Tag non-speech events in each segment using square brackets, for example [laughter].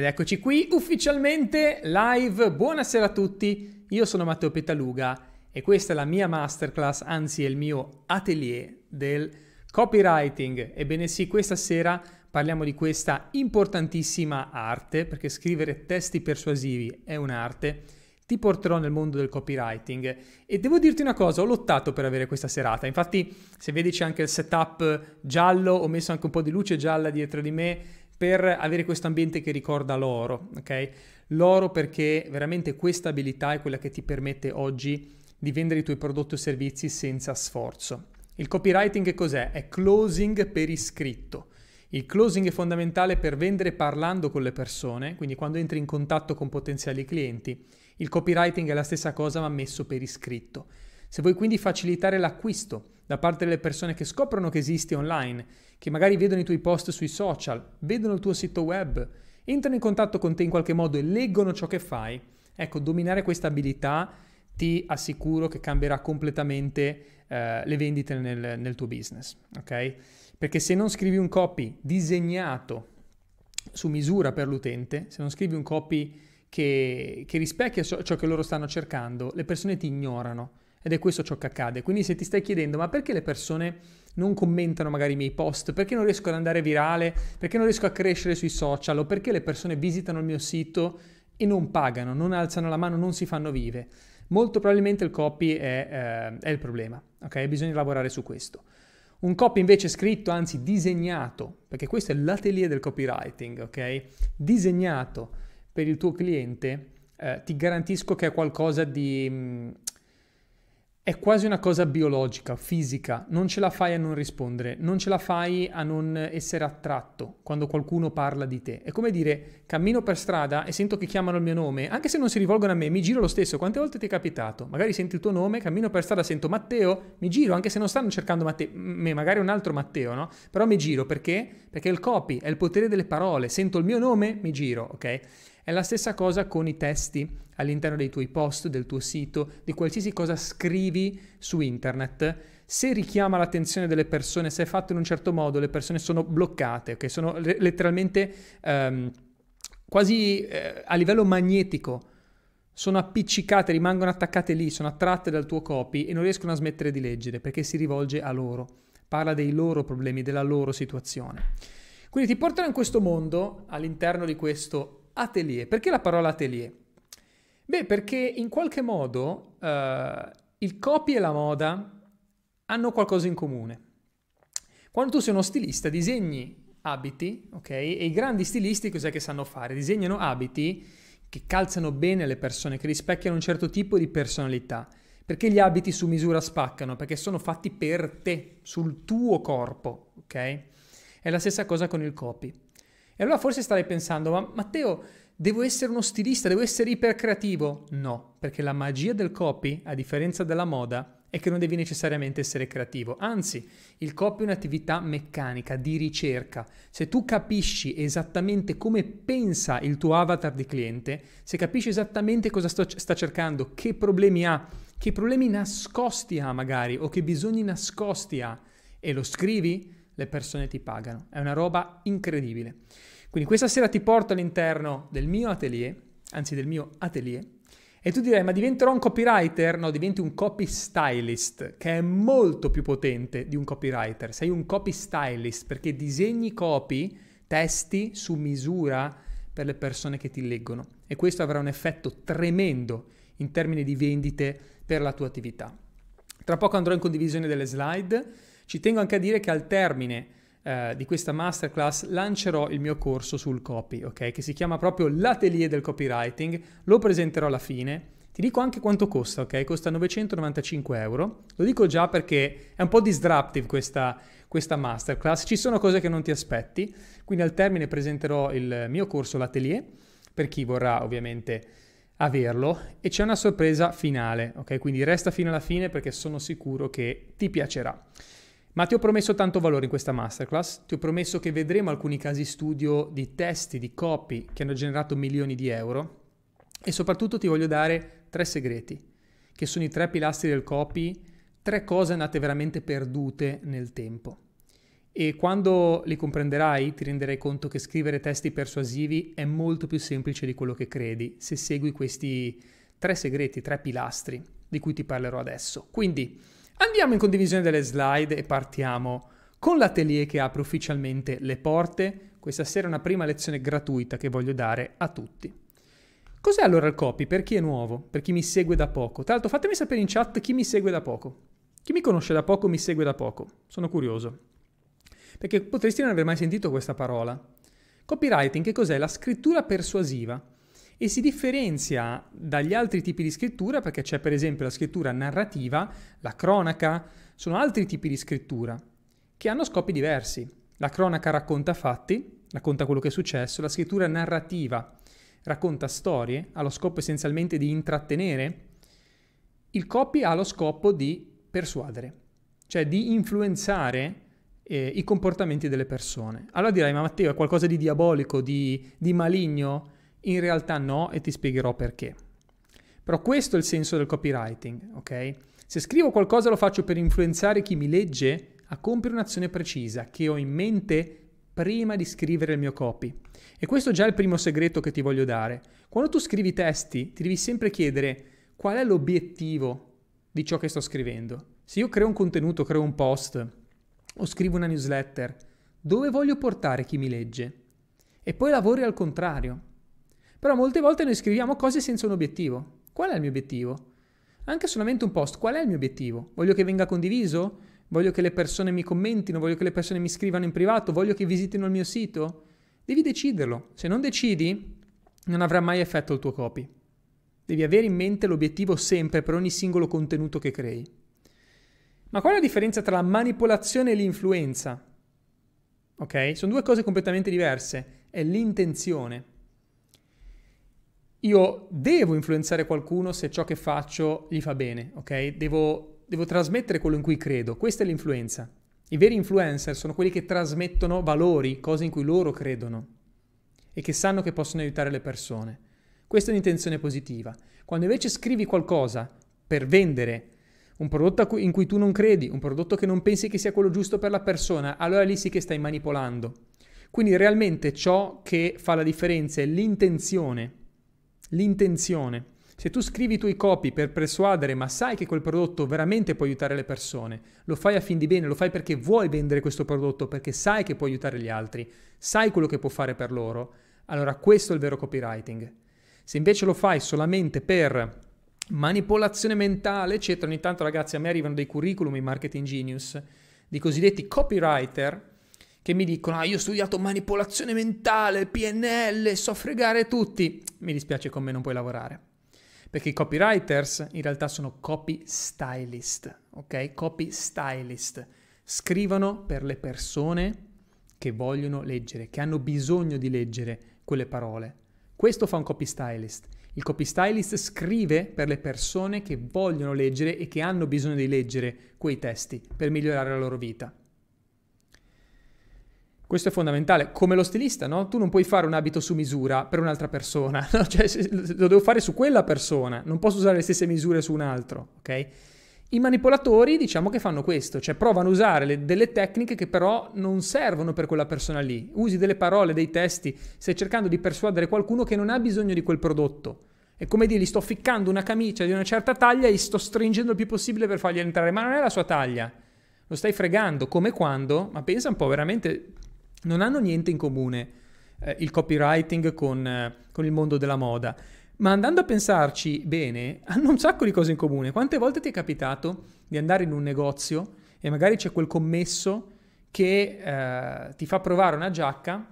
Ed eccoci qui ufficialmente live. Buonasera a tutti. Io sono Matteo Petaluga e questa è la mia masterclass, anzi è il mio atelier del copywriting. Ebbene sì, questa sera parliamo di questa importantissima arte, perché scrivere testi persuasivi è un'arte. Ti porterò nel mondo del copywriting e devo dirti una cosa, ho lottato per avere questa serata. Infatti, se vedi c'è anche il setup giallo, ho messo anche un po' di luce gialla dietro di me per avere questo ambiente che ricorda l'oro, ok? L'oro perché veramente questa abilità è quella che ti permette oggi di vendere i tuoi prodotti o servizi senza sforzo. Il copywriting cos'è? È closing per iscritto. Il closing è fondamentale per vendere parlando con le persone, quindi quando entri in contatto con potenziali clienti. Il copywriting è la stessa cosa ma messo per iscritto. Se vuoi quindi facilitare l'acquisto da parte delle persone che scoprono che esisti online, che magari vedono i tuoi post sui social, vedono il tuo sito web, entrano in contatto con te in qualche modo e leggono ciò che fai, ecco, dominare questa abilità ti assicuro che cambierà completamente eh, le vendite nel, nel tuo business, ok? Perché se non scrivi un copy disegnato su misura per l'utente, se non scrivi un copy che, che rispecchia ciò che loro stanno cercando, le persone ti ignorano ed è questo ciò che accade. Quindi se ti stai chiedendo ma perché le persone non commentano magari i miei post, perché non riesco ad andare virale, perché non riesco a crescere sui social o perché le persone visitano il mio sito e non pagano, non alzano la mano, non si fanno vive. Molto probabilmente il copy è, eh, è il problema, ok? Bisogna lavorare su questo. Un copy invece scritto, anzi disegnato, perché questo è l'atelier del copywriting, ok? Disegnato per il tuo cliente, eh, ti garantisco che è qualcosa di, mm, è quasi una cosa biologica, fisica, non ce la fai a non rispondere, non ce la fai a non essere attratto quando qualcuno parla di te. È come dire, cammino per strada e sento che chiamano il mio nome, anche se non si rivolgono a me, mi giro lo stesso. Quante volte ti è capitato? Magari senti il tuo nome, cammino per strada, sento Matteo, mi giro, anche se non stanno cercando Matteo, magari un altro Matteo, no? Però mi giro perché? Perché il copy è il potere delle parole, sento il mio nome, mi giro, ok? È la stessa cosa con i testi all'interno dei tuoi post, del tuo sito, di qualsiasi cosa scrivi su internet. Se richiama l'attenzione delle persone, se è fatto in un certo modo, le persone sono bloccate, okay? sono letteralmente um, quasi eh, a livello magnetico sono appiccicate, rimangono attaccate lì, sono attratte dal tuo copy e non riescono a smettere di leggere perché si rivolge a loro, parla dei loro problemi, della loro situazione. Quindi ti portano in questo mondo, all'interno di questo atelier. Perché la parola atelier? Beh, perché in qualche modo uh, il copy e la moda hanno qualcosa in comune. Quando tu sei uno stilista, disegni abiti, ok? E i grandi stilisti cos'è che sanno fare? Disegnano abiti che calzano bene le persone, che rispecchiano un certo tipo di personalità. Perché gli abiti su misura spaccano? Perché sono fatti per te, sul tuo corpo, ok? È la stessa cosa con il copy. E allora forse starei pensando, ma Matteo, devo essere uno stilista, devo essere ipercreativo? No, perché la magia del copy, a differenza della moda, è che non devi necessariamente essere creativo. Anzi, il copy è un'attività meccanica, di ricerca. Se tu capisci esattamente come pensa il tuo avatar di cliente, se capisci esattamente cosa sta cercando, che problemi ha, che problemi nascosti ha magari, o che bisogni nascosti ha, e lo scrivi, le persone ti pagano. È una roba incredibile. Quindi questa sera ti porto all'interno del mio atelier, anzi del mio atelier, e tu direi, ma diventerò un copywriter? No, diventi un copy stylist, che è molto più potente di un copywriter. Sei un copy stylist perché disegni copy, testi su misura per le persone che ti leggono. E questo avrà un effetto tremendo in termini di vendite per la tua attività. Tra poco andrò in condivisione delle slide. Ci tengo anche a dire che al termine eh, di questa masterclass lancerò il mio corso sul copy, ok? Che si chiama proprio l'atelier del copywriting, lo presenterò alla fine. Ti dico anche quanto costa, ok? Costa 995 euro. Lo dico già perché è un po' disruptive questa, questa masterclass, ci sono cose che non ti aspetti, quindi al termine presenterò il mio corso l'atelier per chi vorrà ovviamente averlo e c'è una sorpresa finale, ok? Quindi resta fino alla fine perché sono sicuro che ti piacerà. Ma ti ho promesso tanto valore in questa masterclass, ti ho promesso che vedremo alcuni casi studio di testi, di copy che hanno generato milioni di euro e soprattutto ti voglio dare tre segreti, che sono i tre pilastri del copy, tre cose andate veramente perdute nel tempo. e quando li comprenderai ti renderai conto che scrivere testi persuasivi è molto più semplice di quello che credi se segui questi tre segreti, tre pilastri di cui ti parlerò adesso. Quindi andiamo in condivisione delle slide e partiamo con l'atelier che apre ufficialmente le porte. Questa sera è una prima lezione gratuita che voglio dare a tutti. Cos'è allora il copy? Per chi è nuovo? Per chi mi segue da poco? Tra l'altro fatemi sapere in chat chi mi segue da poco. Chi mi conosce da poco mi segue da poco. Sono curioso perché potresti non aver mai sentito questa parola. Copywriting che cos'è? La scrittura persuasiva e si differenzia dagli altri tipi di scrittura perché c'è per esempio la scrittura narrativa, la cronaca, sono altri tipi di scrittura che hanno scopi diversi. La cronaca racconta fatti, racconta quello che è successo, la scrittura narrativa racconta storie, ha lo scopo essenzialmente di intrattenere, il copy ha lo scopo di persuadere, cioè di influenzare eh, i comportamenti delle persone. Allora dirai, ma Matteo, è qualcosa di diabolico, di, di maligno? In realtà no, e ti spiegherò perché. Però questo è il senso del copywriting, ok? Se scrivo qualcosa lo faccio per influenzare chi mi legge a compiere un'azione precisa che ho in mente prima di scrivere il mio copy. E questo è già il primo segreto che ti voglio dare. Quando tu scrivi testi, ti devi sempre chiedere qual è l'obiettivo di ciò che sto scrivendo. Se io creo un contenuto, creo un post, o scrivo una newsletter, dove voglio portare chi mi legge? E poi lavori al contrario. Però molte volte noi scriviamo cose senza un obiettivo. Qual è il mio obiettivo? Anche solamente un post, qual è il mio obiettivo? Voglio che venga condiviso? Voglio che le persone mi commentino? Voglio che le persone mi scrivano in privato? Voglio che visitino il mio sito? Devi deciderlo. Se non decidi, non avrà mai effetto il tuo copy. Devi avere in mente l'obiettivo sempre per ogni singolo contenuto che crei. Ma qual è la differenza tra la manipolazione e l'influenza? Ok? Sono due cose completamente diverse. È l'intenzione. Io devo influenzare qualcuno se ciò che faccio gli fa bene, ok? Devo, devo trasmettere quello in cui credo. Questa è l'influenza. I veri influencer sono quelli che trasmettono valori, cose in cui loro credono e che sanno che possono aiutare le persone. Questa è un'intenzione positiva. Quando invece scrivi qualcosa per vendere un prodotto in cui tu non credi, un prodotto che non pensi che sia quello giusto per la persona, allora lì sì che stai manipolando. Quindi realmente ciò che fa la differenza è l'intenzione. L'intenzione. Se tu scrivi i tuoi copy per persuadere, ma sai che quel prodotto veramente può aiutare le persone, lo fai a fin di bene, lo fai perché vuoi vendere questo prodotto, perché sai che può aiutare gli altri, sai quello che può fare per loro, allora questo è il vero copywriting. Se invece lo fai solamente per manipolazione mentale, eccetera. Ogni tanto, ragazzi, a me arrivano dei curriculum in Marketing Genius di cosiddetti copywriter che mi dicono: Ah, io ho studiato manipolazione mentale, PNL, so fregare tutti. Mi dispiace con me non puoi lavorare. Perché i copywriters in realtà sono copy stylist, ok? Copy stylist. Scrivono per le persone che vogliono leggere, che hanno bisogno di leggere quelle parole. Questo fa un copy stylist. Il copy stylist scrive per le persone che vogliono leggere e che hanno bisogno di leggere quei testi per migliorare la loro vita. Questo è fondamentale, come lo stilista, no? Tu non puoi fare un abito su misura per un'altra persona, [laughs] no? cioè, lo devo fare su quella persona, non posso usare le stesse misure su un altro, ok? I manipolatori diciamo che fanno questo, cioè provano a usare le, delle tecniche che però non servono per quella persona lì. Usi delle parole, dei testi, stai cercando di persuadere qualcuno che non ha bisogno di quel prodotto. È come dire, gli sto ficcando una camicia di una certa taglia e sto stringendo il più possibile per fargli entrare, ma non è la sua taglia. Lo stai fregando, come quando, ma pensa un po', veramente non hanno niente in comune eh, il copywriting con, eh, con il mondo della moda. Ma andando a pensarci bene, hanno un sacco di cose in comune. Quante volte ti è capitato di andare in un negozio e magari c'è quel commesso che eh, ti fa provare una giacca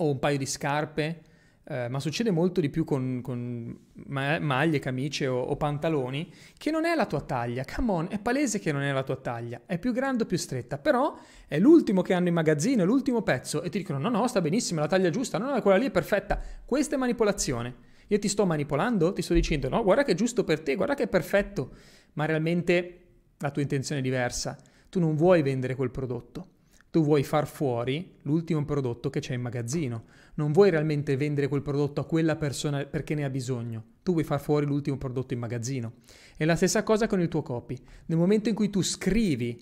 o un paio di scarpe, eh, ma succede molto di più con, con maglie, camicie o, o, pantaloni, che non è la tua taglia. Come on, è palese che non è la tua taglia, è più grande o più stretta, però è l'ultimo che hanno in magazzino, è l'ultimo pezzo e ti dicono no, no, sta benissimo, la taglia giusta, no, no, quella lì è perfetta. Questa è manipolazione. Io ti sto manipolando, ti sto dicendo no, guarda che è giusto per te, guarda che è perfetto, ma realmente la tua intenzione è diversa. Tu non vuoi vendere quel prodotto, tu vuoi far fuori l'ultimo prodotto che c'è in magazzino. Non vuoi realmente vendere quel prodotto a quella persona perché ne ha bisogno. Tu vuoi far fuori l'ultimo prodotto in magazzino. È la stessa cosa con il tuo copy. Nel momento in cui tu scrivi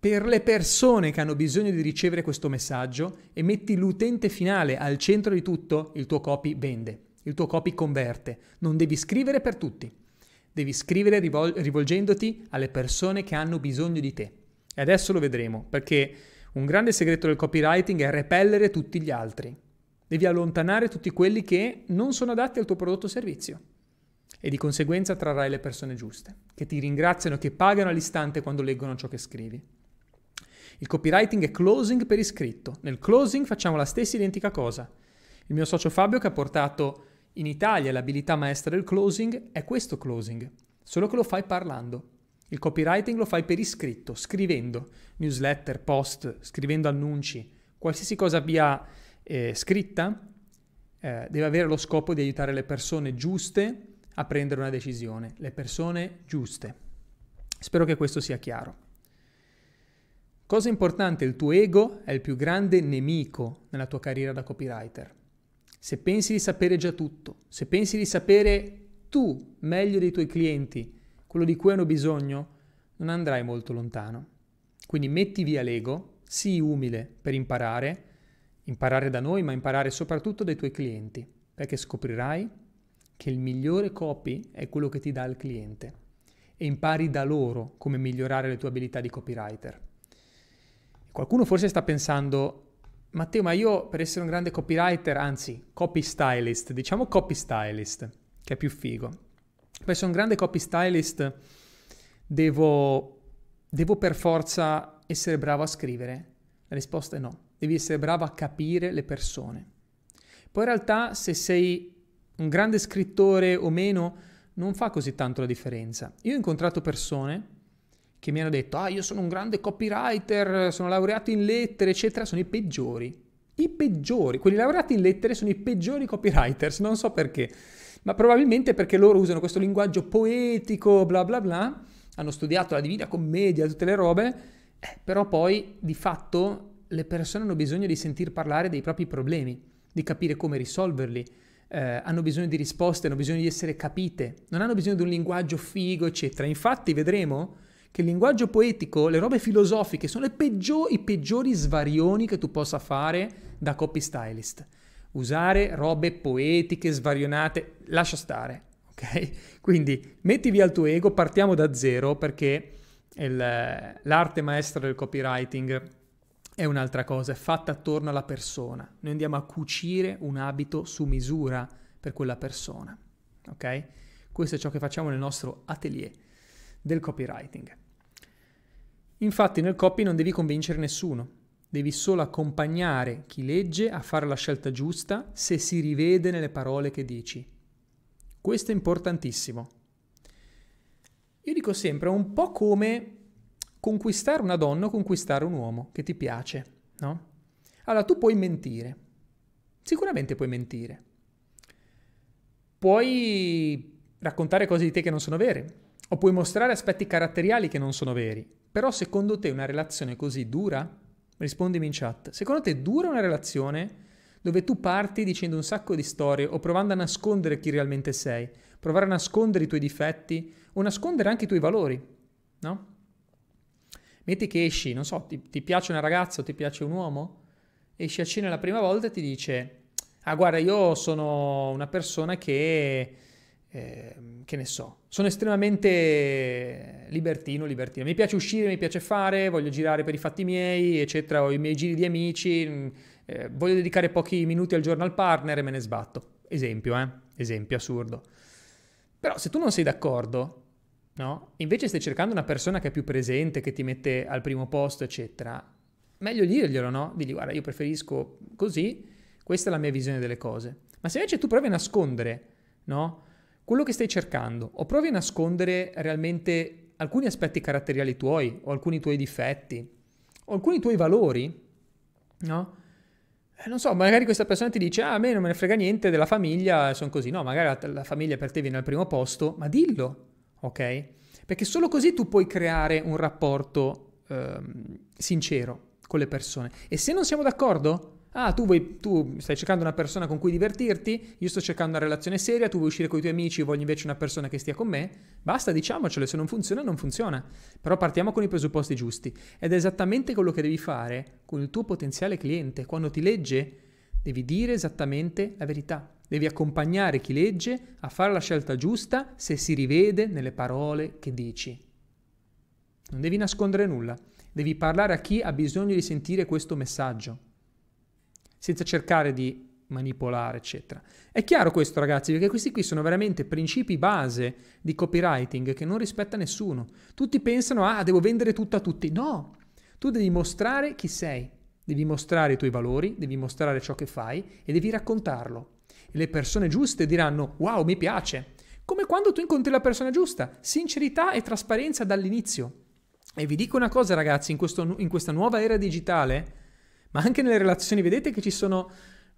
per le persone che hanno bisogno di ricevere questo messaggio e metti l'utente finale al centro di tutto, il tuo copy vende, il tuo copy converte. Non devi scrivere per tutti, devi scrivere rivol- rivolgendoti alle persone che hanno bisogno di te. E adesso lo vedremo, perché un grande segreto del copywriting è repellere tutti gli altri. Devi allontanare tutti quelli che non sono adatti al tuo prodotto o servizio e di conseguenza trarrai le persone giuste, che ti ringraziano, che pagano all'istante quando leggono ciò che scrivi. Il copywriting è closing per iscritto. Nel closing facciamo la stessa identica cosa. Il mio socio Fabio che ha portato in Italia l'abilità maestra del closing è questo closing, solo che lo fai parlando. Il copywriting lo fai per iscritto, scrivendo newsletter, post, scrivendo annunci, qualsiasi cosa abbia eh, scritta eh, deve avere lo scopo di aiutare le persone giuste a prendere una decisione, le persone giuste. Spero che questo sia chiaro. Cosa importante, il tuo ego è il più grande nemico nella tua carriera da copywriter. Se pensi di sapere già tutto, se pensi di sapere tu meglio dei tuoi clienti quello di cui hanno bisogno, non andrai molto lontano. Quindi metti via l'ego, sii umile per imparare, imparare da noi, ma imparare soprattutto dai tuoi clienti, perché scoprirai che il migliore copy è quello che ti dà il cliente e impari da loro come migliorare le tue abilità di copywriter. Qualcuno forse sta pensando, Matteo, ma io per essere un grande copywriter, anzi copy stylist, diciamo copy stylist, che è più figo. Per essere un grande copy stylist devo, devo per forza essere bravo a scrivere? La risposta è no, devi essere bravo a capire le persone. Poi in realtà se sei un grande scrittore o meno non fa così tanto la differenza. Io ho incontrato persone che mi hanno detto, ah io sono un grande copywriter, sono laureato in lettere, eccetera, sono i peggiori. I peggiori, quelli laureati in lettere sono i peggiori copywriters, non so perché, ma probabilmente perché loro usano questo linguaggio poetico, bla bla bla, hanno studiato la Divina Commedia, tutte le robe, eh, però poi di fatto le persone hanno bisogno di sentir parlare dei propri problemi, di capire come risolverli, eh, hanno bisogno di risposte, hanno bisogno di essere capite, non hanno bisogno di un linguaggio figo, eccetera. Infatti vedremo che il linguaggio poetico, le robe filosofiche, sono peggior- i peggiori svarioni che tu possa fare da copy stylist. Usare robe poetiche, svarionate, lascia stare, ok? [laughs] Quindi metti via il tuo ego, partiamo da zero perché il, l'arte maestra del copywriting è un'altra cosa, è fatta attorno alla persona. Noi andiamo a cucire un abito su misura per quella persona, ok? Questo è ciò che facciamo nel nostro atelier del copywriting. Infatti nel copy non devi convincere nessuno, devi solo accompagnare chi legge a fare la scelta giusta se si rivede nelle parole che dici. Questo è importantissimo. Io dico sempre, è un po' come conquistare una donna o conquistare un uomo che ti piace, no? Allora tu puoi mentire, sicuramente puoi mentire, puoi raccontare cose di te che non sono vere, o puoi mostrare aspetti caratteriali che non sono veri, però secondo te una relazione così dura? Rispondimi in chat. Secondo te dura una relazione dove tu parti dicendo un sacco di storie o provando a nascondere chi realmente sei, provare a nascondere i tuoi difetti o nascondere anche i tuoi valori, no? Metti che esci, non so, ti, ti piace una ragazza o ti piace un uomo, esci a cena la prima volta e ti dice, ah guarda io sono una persona che eh, che ne so, sono estremamente libertino, libertino. Mi piace uscire, mi piace fare, voglio girare per i fatti miei, eccetera, ho i miei giri di amici, mm, eh, voglio dedicare pochi minuti al giorno al partner e me ne sbatto. Esempio, eh? Esempio assurdo. Però se tu non sei d'accordo, no? Invece stai cercando una persona che è più presente, che ti mette al primo posto, eccetera, meglio dirglielo, no? Digli, guarda, io preferisco così, questa è la mia visione delle cose. Ma se invece tu provi a nascondere, no? quello che stai cercando o provi a nascondere realmente alcuni aspetti caratteriali tuoi o alcuni tuoi difetti o alcuni tuoi valori, no? Eh, non so, magari questa persona ti dice, ah, a me non me ne frega niente della famiglia, sono così. No, magari la, la famiglia per te viene al primo posto, ma dillo, ok? Perché solo così tu puoi creare un rapporto ehm, sincero con le persone. E se non siamo d'accordo, Ah, tu, vuoi, tu, stai cercando una persona con cui divertirti, io sto cercando una relazione seria, tu vuoi uscire con i tuoi amici, io voglio invece una persona che stia con me. Basta, diciamocelo, se non funziona, non funziona. Però partiamo con i presupposti giusti. Ed è esattamente quello che devi fare con il tuo potenziale cliente. Quando ti legge, devi dire esattamente la verità. Devi accompagnare chi legge a fare la scelta giusta se si rivede nelle parole che dici. Non devi nascondere nulla. Devi parlare a chi ha bisogno di sentire questo messaggio senza cercare di manipolare, eccetera. È chiaro questo, ragazzi, perché questi qui sono veramente principi base di copywriting che non rispetta nessuno. Tutti pensano, ah, devo vendere tutto a tutti. No, tu devi mostrare chi sei, devi mostrare i tuoi valori, devi mostrare ciò che fai e devi raccontarlo. Le persone giuste diranno, wow, mi piace. Come quando tu incontri la persona giusta, sincerità e trasparenza dall'inizio. E vi dico una cosa, ragazzi, in, questo, in questa nuova era digitale, ma anche nelle relazioni vedete che ci sono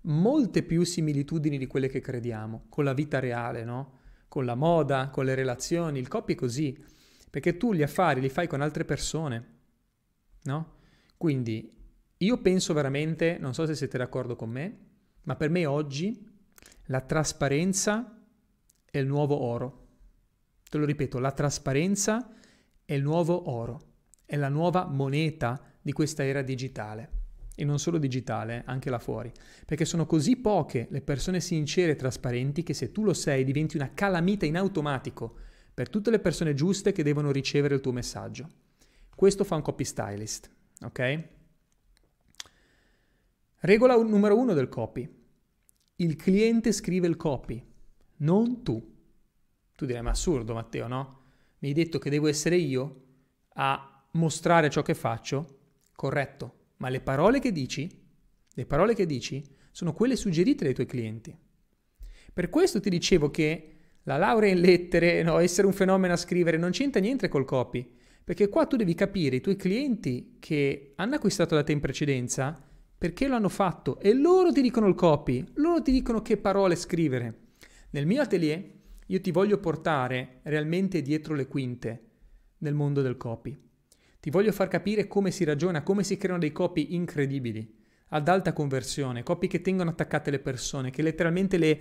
molte più similitudini di quelle che crediamo, con la vita reale, no? Con la moda, con le relazioni, il copy è così, perché tu gli affari li fai con altre persone, no? Quindi io penso veramente, non so se siete d'accordo con me, ma per me oggi la trasparenza è il nuovo oro. Te lo ripeto, la trasparenza è il nuovo oro, è la nuova moneta di questa era digitale e non solo digitale, anche là fuori, perché sono così poche le persone sincere e trasparenti che se tu lo sei diventi una calamita in automatico per tutte le persone giuste che devono ricevere il tuo messaggio. Questo fa un copy stylist, ok? Regola numero uno del copy. Il cliente scrive il copy, non tu. Tu direi, ma assurdo Matteo, no? Mi hai detto che devo essere io a mostrare ciò che faccio? Corretto, ma le parole che dici, le parole che dici, sono quelle suggerite dai tuoi clienti. Per questo ti dicevo che la laurea in lettere, no, essere un fenomeno a scrivere, non c'entra niente col copy, perché qua tu devi capire i tuoi clienti che hanno acquistato da te in precedenza perché lo hanno fatto e loro ti dicono il copy, loro ti dicono che parole scrivere. Nel mio atelier io ti voglio portare realmente dietro le quinte nel mondo del copy. Ti voglio far capire come si ragiona, come si creano dei copy incredibili, ad alta conversione, copy che tengono attaccate le persone, che letteralmente le,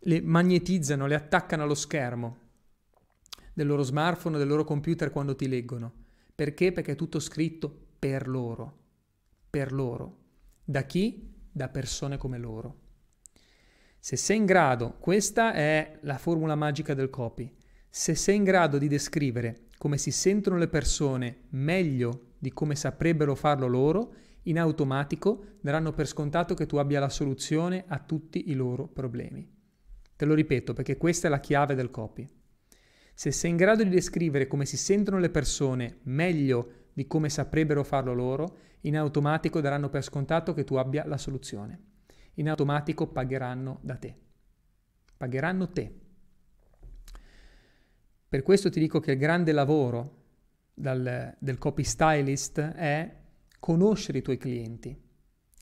le magnetizzano, le attaccano allo schermo del loro smartphone, del loro computer quando ti leggono. Perché? Perché è tutto scritto per loro, per loro. Da chi? Da persone come loro. Se sei in grado, questa è la formula magica del copy, se sei in grado di descrivere come si sentono le persone meglio di come saprebbero farlo loro, in automatico daranno per scontato che tu abbia la soluzione a tutti i loro problemi. Te lo ripeto perché questa è la chiave del copy. Se sei in grado di descrivere come si sentono le persone meglio di come saprebbero farlo loro, in automatico daranno per scontato che tu abbia la soluzione. In automatico pagheranno da te. Pagheranno te. Per questo ti dico che il grande lavoro dal, del copy stylist è conoscere i tuoi clienti,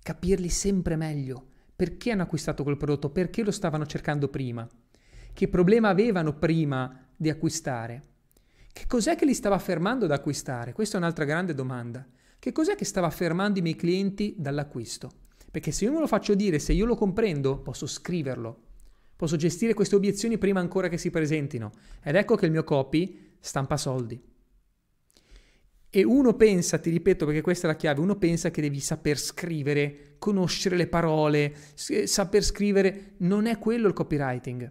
capirli sempre meglio, perché hanno acquistato quel prodotto, perché lo stavano cercando prima, che problema avevano prima di acquistare, che cos'è che li stava fermando da acquistare? Questa è un'altra grande domanda. Che cos'è che stava fermando i miei clienti dall'acquisto? Perché se io me lo faccio dire, se io lo comprendo, posso scriverlo, Posso gestire queste obiezioni prima ancora che si presentino. Ed ecco che il mio copy stampa soldi. E uno pensa, ti ripeto perché questa è la chiave, uno pensa che devi saper scrivere, conoscere le parole, saper scrivere. Non è quello il copywriting.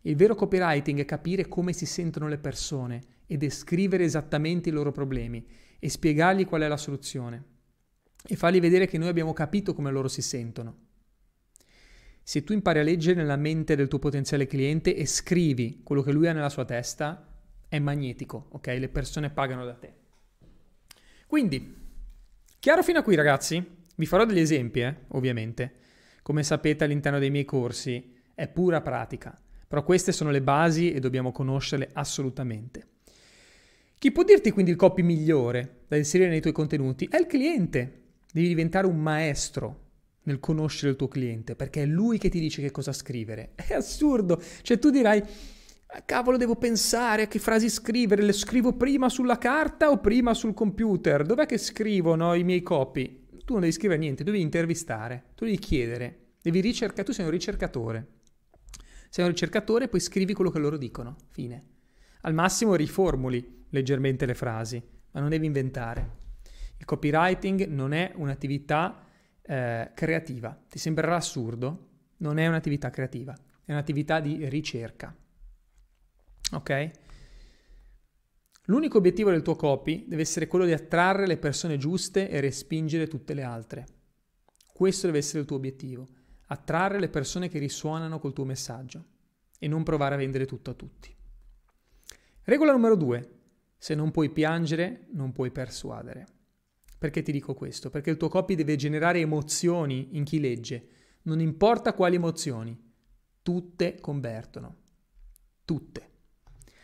Il vero copywriting è capire come si sentono le persone e descrivere esattamente i loro problemi e spiegargli qual è la soluzione e fargli vedere che noi abbiamo capito come loro si sentono. Se tu impari a leggere nella mente del tuo potenziale cliente e scrivi quello che lui ha nella sua testa, è magnetico, ok? Le persone pagano da te. Quindi, chiaro fino a qui ragazzi? Vi farò degli esempi, eh, ovviamente. Come sapete all'interno dei miei corsi è pura pratica, però queste sono le basi e dobbiamo conoscerle assolutamente. Chi può dirti quindi il copy migliore da inserire nei tuoi contenuti? È il cliente. Devi diventare un maestro nel conoscere il tuo cliente, perché è lui che ti dice che cosa scrivere. [laughs] È assurdo. Cioè tu dirai, ah, cavolo, devo pensare a che frasi scrivere, le scrivo prima sulla carta o prima sul computer? Dov'è che scrivono i miei copy? Tu non devi scrivere niente, devi intervistare, tu devi chiedere, devi ricercare, tu sei un ricercatore. Sei un ricercatore, poi scrivi quello che loro dicono, fine. Al massimo riformuli leggermente le frasi, ma non devi inventare. Il copywriting non è un'attività eh, creativa. Ti sembrerà assurdo, non è un'attività creativa, è un'attività di ricerca. Ok? L'unico obiettivo del tuo copy deve essere quello di attrarre le persone giuste e respingere tutte le altre. Questo deve essere il tuo obiettivo, attrarre le persone che risuonano col tuo messaggio e non provare a vendere tutto a tutti. Regola numero due. Se non puoi piangere, non puoi persuadere. Perché ti dico questo? Perché il tuo copy deve generare emozioni in chi legge. Non importa quali emozioni, tutte convertono. Tutte.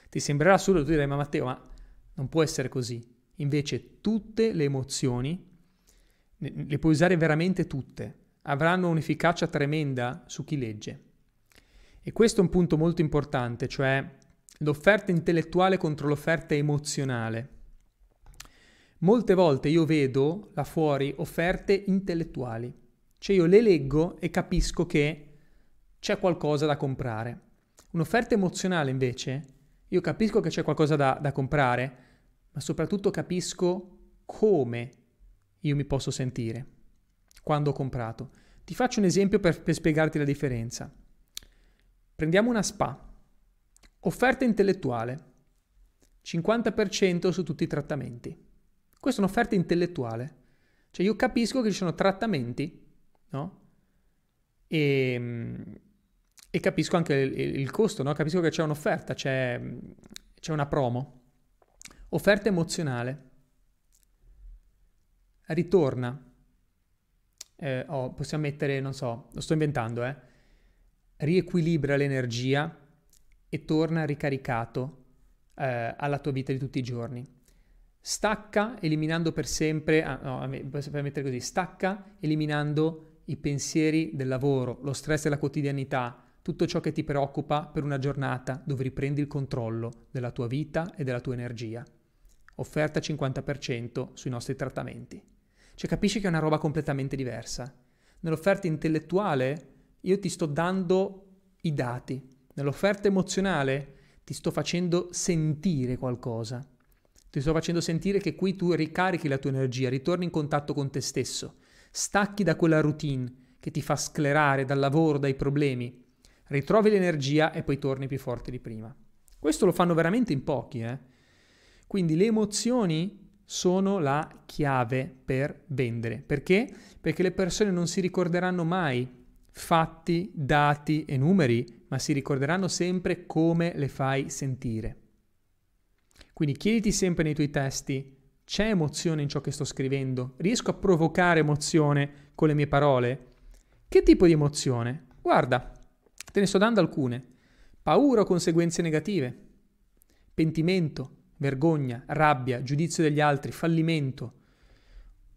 Ti sembrerà assurdo, tu direi, ma Matteo, ma non può essere così. Invece tutte le emozioni, le puoi usare veramente tutte, avranno un'efficacia tremenda su chi legge. E questo è un punto molto importante, cioè l'offerta intellettuale contro l'offerta emozionale. Molte volte io vedo là fuori offerte intellettuali, cioè io le leggo e capisco che c'è qualcosa da comprare. Un'offerta emozionale invece, io capisco che c'è qualcosa da, da comprare, ma soprattutto capisco come io mi posso sentire quando ho comprato. Ti faccio un esempio per, per spiegarti la differenza. Prendiamo una spa, offerta intellettuale, 50% su tutti i trattamenti. Questa è un'offerta intellettuale. Cioè io capisco che ci sono trattamenti, no? E, e capisco anche il, il, costo, no? Capisco che c'è un'offerta, c'è, c'è una promo. Offerta emozionale. Ritorna. Eh, oh, possiamo mettere, non so, lo sto inventando, eh. Riequilibra l'energia e torna ricaricato eh, alla tua vita di tutti i giorni. Stacca eliminando per sempre, ah, no, per mettere così, stacca eliminando i pensieri del lavoro, lo stress della quotidianità, tutto ciò che ti preoccupa per una giornata dove riprendi il controllo della tua vita e della tua energia. Offerta 50% sui nostri trattamenti. Cioè capisci che è una roba completamente diversa. Nell'offerta intellettuale io ti sto dando i dati, nell'offerta emozionale ti sto facendo sentire qualcosa ti sto facendo sentire che qui tu ricarichi la tua energia, ritorni in contatto con te stesso, stacchi da quella routine che ti fa sclerare dal lavoro, dai problemi, ritrovi l'energia e poi torni più forte di prima. Questo lo fanno veramente in pochi, eh? Quindi le emozioni sono la chiave per vendere. Perché? Perché le persone non si ricorderanno mai fatti, dati e numeri, ma si ricorderanno sempre come le fai sentire. Quindi chiediti sempre nei tuoi testi, c'è emozione in ciò che sto scrivendo? Riesco a provocare emozione con le mie parole? Che tipo di emozione? Guarda, te ne sto dando alcune. Paura o conseguenze negative? Pentimento, vergogna, rabbia, giudizio degli altri, fallimento.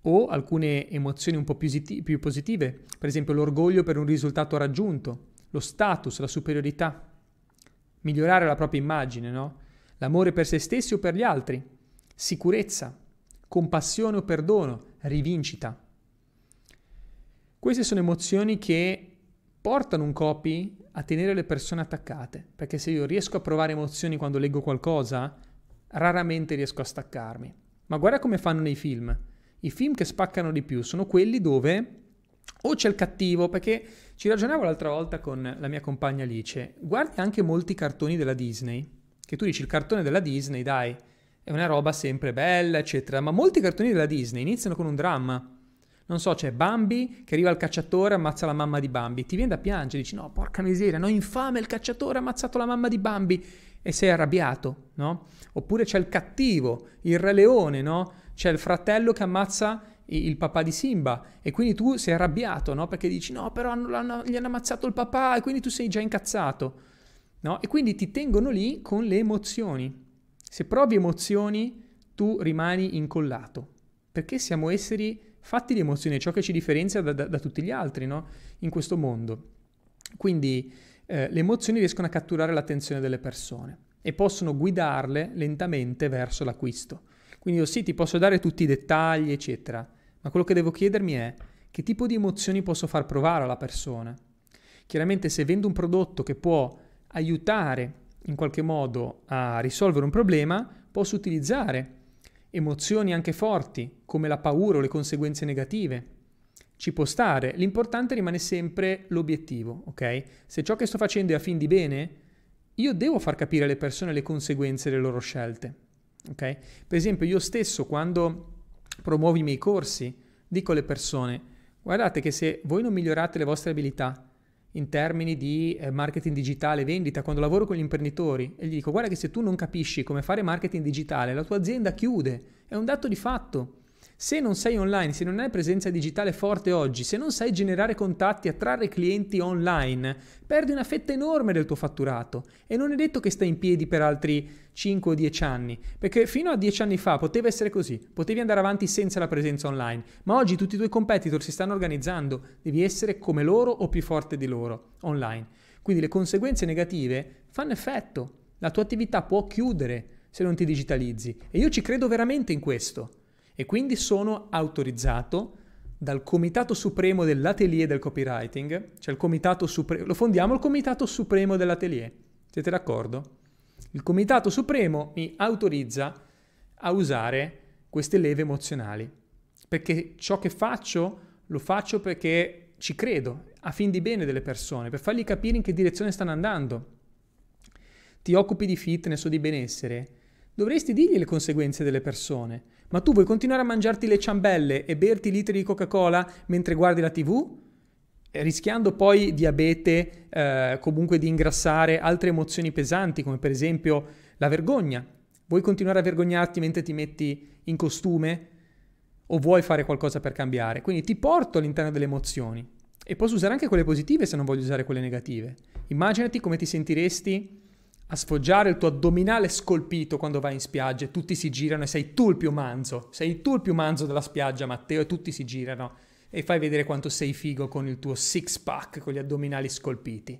O alcune emozioni un po' più, più positive, per esempio l'orgoglio per un risultato raggiunto, lo status, la superiorità. Migliorare la propria immagine, no? l'amore per se stessi o per gli altri, sicurezza, compassione o perdono, rivincita. Queste sono emozioni che portano un copy a tenere le persone attaccate, perché se io riesco a provare emozioni quando leggo qualcosa, raramente riesco a staccarmi. Ma guarda come fanno nei film. I film che spaccano di più sono quelli dove o c'è il cattivo, perché ci ragionavo l'altra volta con la mia compagna Alice, guardi anche molti cartoni della Disney che tu dici il cartone della Disney, dai, è una roba sempre bella, eccetera, ma molti cartoni della Disney iniziano con un dramma. Non so, c'è Bambi che arriva al cacciatore e ammazza la mamma di Bambi. Ti viene da piangere, dici no, porca miseria, no, infame, il cacciatore ha ammazzato la mamma di Bambi e sei arrabbiato, no? Oppure c'è il cattivo, il re leone, no? C'è il fratello che ammazza il papà di Simba e quindi tu sei arrabbiato, no? Perché dici no, però hanno, hanno, gli hanno ammazzato il papà e quindi tu sei già incazzato. No? E quindi ti tengono lì con le emozioni. Se provi emozioni, tu rimani incollato, perché siamo esseri fatti di emozioni, ciò che ci differenzia da, da, da tutti gli altri no? in questo mondo. Quindi eh, le emozioni riescono a catturare l'attenzione delle persone e possono guidarle lentamente verso l'acquisto. Quindi io sì, ti posso dare tutti i dettagli, eccetera, ma quello che devo chiedermi è che tipo di emozioni posso far provare alla persona. Chiaramente se vendo un prodotto che può aiutare in qualche modo a risolvere un problema, posso utilizzare emozioni anche forti, come la paura o le conseguenze negative. Ci può stare, l'importante rimane sempre l'obiettivo, ok? Se ciò che sto facendo è a fin di bene, io devo far capire alle persone le conseguenze delle loro scelte, ok? Per esempio, io stesso quando promuovo i miei corsi, dico alle persone, guardate che se voi non migliorate le vostre abilità, in termini di eh, marketing digitale, vendita, quando lavoro con gli imprenditori e gli dico guarda che se tu non capisci come fare marketing digitale, la tua azienda chiude, è un dato di fatto. Se non sei online, se non hai presenza digitale forte oggi, se non sai generare contatti, attrarre clienti online, perdi una fetta enorme del tuo fatturato. E non è detto che stai in piedi per altri 5 o 10 anni, perché fino a 10 anni fa poteva essere così, potevi andare avanti senza la presenza online, ma oggi tutti i tuoi competitor si stanno organizzando, devi essere come loro o più forte di loro online. Quindi le conseguenze negative fanno effetto, la tua attività può chiudere se non ti digitalizzi. E io ci credo veramente in questo e quindi sono autorizzato dal Comitato Supremo dell'Atelier del Copywriting, cioè il Comitato Supremo, lo fondiamo il Comitato Supremo dell'Atelier, siete d'accordo? Il Comitato Supremo mi autorizza a usare queste leve emozionali, perché ciò che faccio lo faccio perché ci credo, a fin di bene delle persone, per fargli capire in che direzione stanno andando. Ti occupi di fitness o di benessere, dovresti dirgli le conseguenze delle persone, ma tu vuoi continuare a mangiarti le ciambelle e berti litri di Coca-Cola mentre guardi la TV? Eh, rischiando poi diabete, eh, comunque di ingrassare altre emozioni pesanti, come per esempio la vergogna. Vuoi continuare a vergognarti mentre ti metti in costume? O vuoi fare qualcosa per cambiare? Quindi ti porto all'interno delle emozioni. E posso usare anche quelle positive se non voglio usare quelle negative. Immaginati come ti sentiresti a sfoggiare il tuo addominale scolpito quando vai in spiaggia e tutti si girano e sei tu il più manzo, sei tu il più manzo della spiaggia Matteo e tutti si girano e fai vedere quanto sei figo con il tuo six pack con gli addominali scolpiti.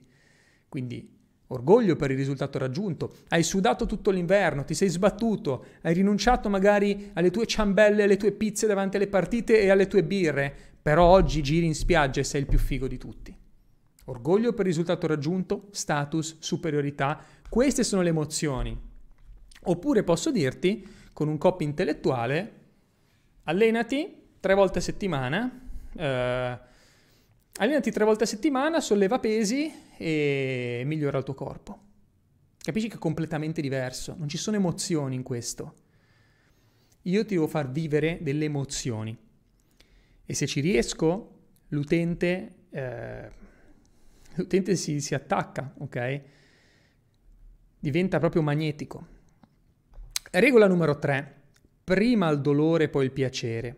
Quindi orgoglio per il risultato raggiunto, hai sudato tutto l'inverno, ti sei sbattuto, hai rinunciato magari alle tue ciambelle, alle tue pizze davanti alle partite e alle tue birre, però oggi giri in spiaggia e sei il più figo di tutti. Orgoglio per il risultato raggiunto, status, superiorità, queste sono le emozioni. Oppure posso dirti, con un copy intellettuale, allenati tre volte a settimana, eh, allenati tre volte a settimana, solleva pesi e migliora il tuo corpo. Capisci che è completamente diverso, non ci sono emozioni in questo. Io ti devo far vivere delle emozioni e se ci riesco, l'utente, eh, l'utente si, si attacca, ok? diventa proprio magnetico. Regola numero 3. Prima il dolore, poi il piacere.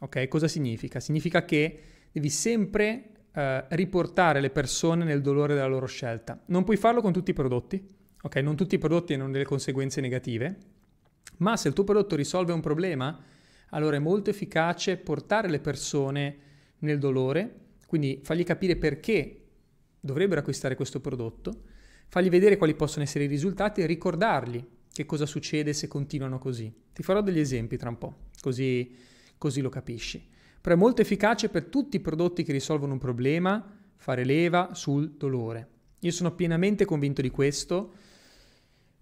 Ok? Cosa significa? Significa che devi sempre eh, riportare le persone nel dolore della loro scelta. Non puoi farlo con tutti i prodotti, ok? Non tutti i prodotti hanno delle conseguenze negative, ma se il tuo prodotto risolve un problema, allora è molto efficace portare le persone nel dolore, quindi fargli capire perché dovrebbero acquistare questo prodotto fargli vedere quali possono essere i risultati e ricordargli che cosa succede se continuano così. Ti farò degli esempi tra un po', così, così lo capisci. Però è molto efficace per tutti i prodotti che risolvono un problema fare leva sul dolore. Io sono pienamente convinto di questo.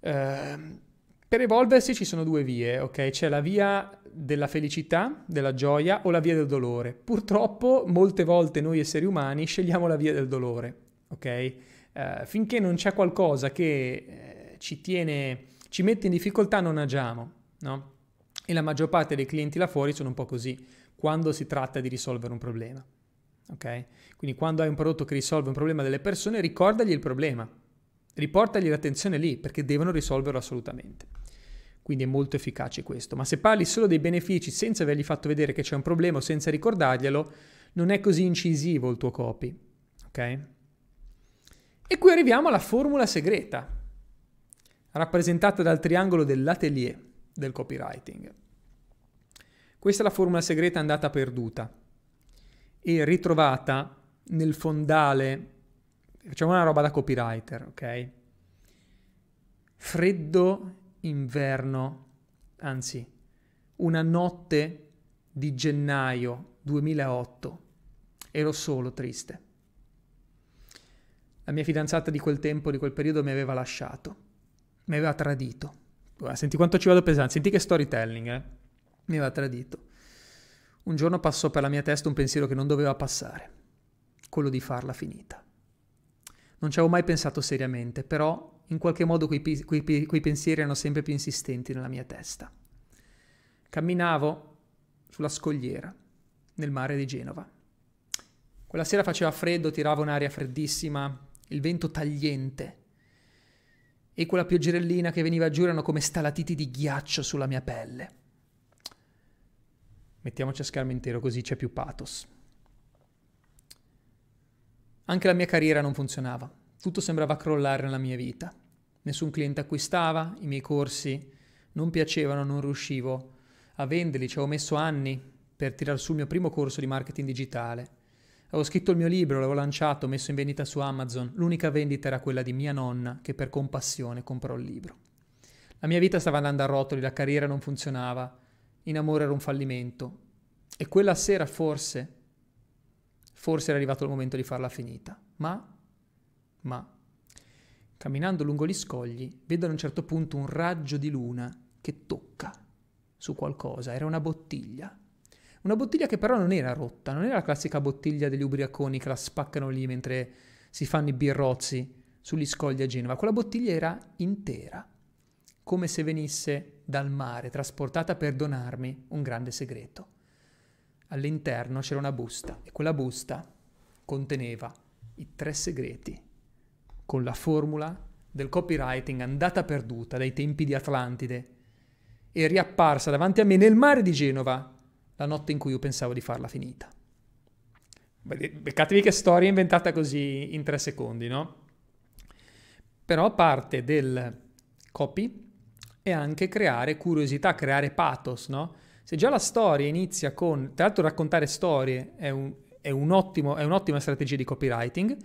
Eh, per evolversi ci sono due vie, ok? C'è la via della felicità, della gioia o la via del dolore. Purtroppo molte volte noi esseri umani scegliamo la via del dolore, ok? eh, finché non c'è qualcosa che eh, ci tiene, ci mette in difficoltà non agiamo, no? E la maggior parte dei clienti là fuori sono un po' così, quando si tratta di risolvere un problema. Ok? Quindi quando hai un prodotto che risolve un problema delle persone, ricordagli il problema, riportagli l'attenzione lì perché devono risolverlo assolutamente. Quindi è molto efficace questo. Ma se parli solo dei benefici senza avergli fatto vedere che c'è un problema o senza ricordarglielo, non è così incisivo il tuo copy. Ok? E qui arriviamo alla formula segreta, rappresentata dal triangolo dell'atelier del copywriting. Questa è la formula segreta andata perduta e ritrovata nel fondale, facciamo una roba da copywriter, ok? Freddo inverno, anzi, una notte di gennaio 2008 ero solo triste. La mia fidanzata di quel tempo, di quel periodo, mi aveva lasciato, mi aveva tradito. Guarda, senti quanto ci vado pesante, senti che storytelling, eh? Mi aveva tradito. Un giorno passò per la mia testa un pensiero che non doveva passare, quello di farla finita. Non ci avevo mai pensato seriamente, però in qualche modo quei, quei, quei pensieri erano sempre più insistenti nella mia testa. Camminavo sulla scogliera, nel mare di Genova. Quella sera faceva freddo, tirava un'aria freddissima, il vento tagliente e quella pioggerellina che veniva giù erano come stalatiti di ghiaccio sulla mia pelle. Mettiamoci a schermo intero così c'è più pathos. Anche la mia carriera non funzionava, tutto sembrava crollare nella mia vita. Nessun cliente acquistava, i miei corsi non piacevano, non riuscivo a venderli, ci avevo messo anni per tirar il mio primo corso di marketing digitale. Avevo scritto il mio libro, l'avevo lanciato, messo in vendita su Amazon. L'unica vendita era quella di mia nonna che per compassione comprò il libro. La mia vita stava andando a rotoli, la carriera non funzionava, in amore era un fallimento. E quella sera forse, forse era arrivato il momento di farla finita. Ma, ma, camminando lungo gli scogli, vedo a un certo punto un raggio di luna che tocca su qualcosa. Era una bottiglia. Una bottiglia che però non era rotta, non era la classica bottiglia degli ubriaconi che la spaccano lì mentre si fanno i birrozzi sugli scogli a Genova. Quella bottiglia era intera, come se venisse dal mare, trasportata per donarmi un grande segreto. All'interno c'era una busta e quella busta conteneva i tre segreti con la formula del copywriting andata perduta dai tempi di Atlantide e riapparsa davanti a me nel mare di Genova la notte in cui io pensavo di farla finita. Beccatevi che storia inventata così in tre secondi, no? Però parte del copy è anche creare curiosità, creare pathos, no? Se già la storia inizia con, tra l'altro raccontare storie è, un, è, un ottimo, è un'ottima strategia di copywriting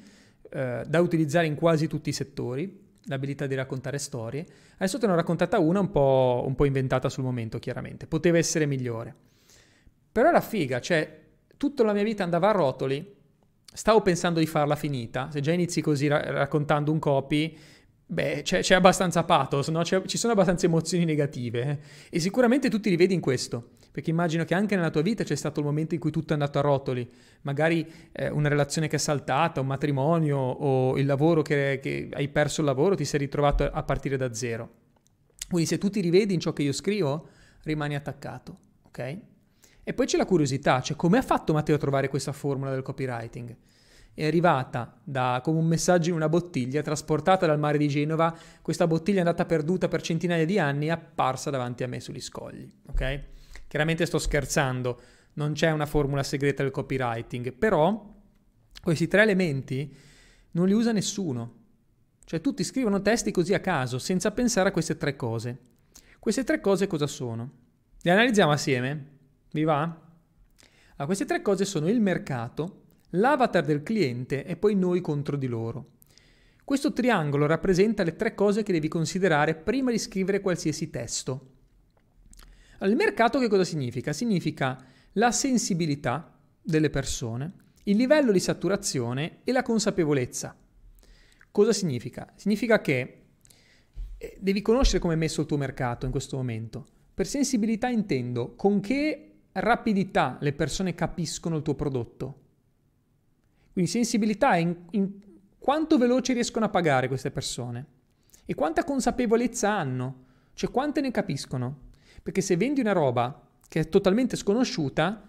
eh, da utilizzare in quasi tutti i settori, l'abilità di raccontare storie. Adesso te ne ho raccontata una un po', un po' inventata sul momento, chiaramente. Poteva essere migliore. Però era figa, cioè tutta la mia vita andava a rotoli, stavo pensando di farla finita, se già inizi così ra- raccontando un copy, beh, c'è, c'è abbastanza pathos, no? ci sono abbastanza emozioni negative eh? e sicuramente tu ti rivedi in questo, perché immagino che anche nella tua vita c'è stato il momento in cui tutto è andato a rotoli, magari eh, una relazione che è saltata, un matrimonio o il lavoro che, che hai perso il lavoro, ti sei ritrovato a partire da zero. Quindi se tu ti rivedi in ciò che io scrivo, rimani attaccato, ok? E poi c'è la curiosità, cioè come ha fatto Matteo a trovare questa formula del copywriting? È arrivata da, come un messaggio in una bottiglia, trasportata dal mare di Genova, questa bottiglia è andata perduta per centinaia di anni e apparsa davanti a me sugli scogli, ok? Chiaramente sto scherzando, non c'è una formula segreta del copywriting, però questi tre elementi non li usa nessuno. Cioè tutti scrivono testi così a caso, senza pensare a queste tre cose. Queste tre cose cosa sono? Le analizziamo assieme? Vi va? Allora, queste tre cose sono il mercato, l'avatar del cliente e poi noi contro di loro. Questo triangolo rappresenta le tre cose che devi considerare prima di scrivere qualsiasi testo. Allora, il mercato che cosa significa? Significa la sensibilità delle persone, il livello di saturazione e la consapevolezza. Cosa significa? Significa che eh, devi conoscere come è messo il tuo mercato in questo momento. Per sensibilità intendo con che rapidità le persone capiscono il tuo prodotto. Quindi sensibilità è in, in quanto veloce riescono a pagare queste persone e quanta consapevolezza hanno, cioè quante ne capiscono. Perché se vendi una roba che è totalmente sconosciuta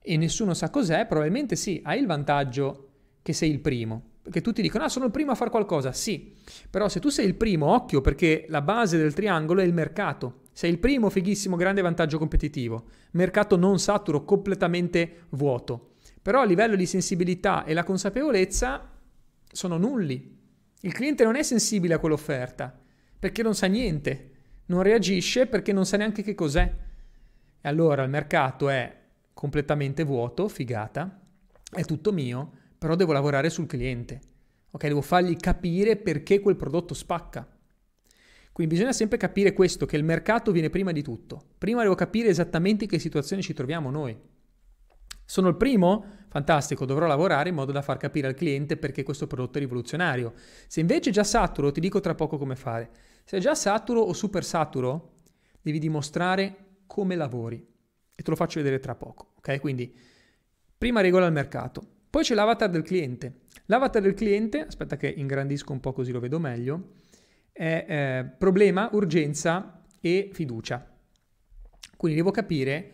e nessuno sa cos'è, probabilmente sì, hai il vantaggio che sei il primo. Perché tutti dicono, ah, sono il primo a fare qualcosa. Sì, però se tu sei il primo, occhio, perché la base del triangolo è il mercato. Sei il primo, fighissimo, grande vantaggio competitivo. Mercato non saturo, completamente vuoto. Però a livello di sensibilità e la consapevolezza sono nulli. Il cliente non è sensibile a quell'offerta perché non sa niente, non reagisce perché non sa neanche che cos'è. E allora il mercato è completamente vuoto, figata, è tutto mio, però devo lavorare sul cliente. Ok, devo fargli capire perché quel prodotto spacca. Quindi bisogna sempre capire questo, che il mercato viene prima di tutto. Prima devo capire esattamente in che situazione ci troviamo noi. Sono il primo? Fantastico, dovrò lavorare in modo da far capire al cliente perché questo prodotto è rivoluzionario. Se invece è già saturo, ti dico tra poco come fare. Se è già saturo o super saturo, devi dimostrare come lavori. E te lo faccio vedere tra poco, ok? Quindi, prima regola al mercato. Poi c'è l'avatar del cliente. L'avatar del cliente, aspetta che ingrandisco un po' così lo vedo meglio, è eh, problema, urgenza e fiducia. Quindi devo capire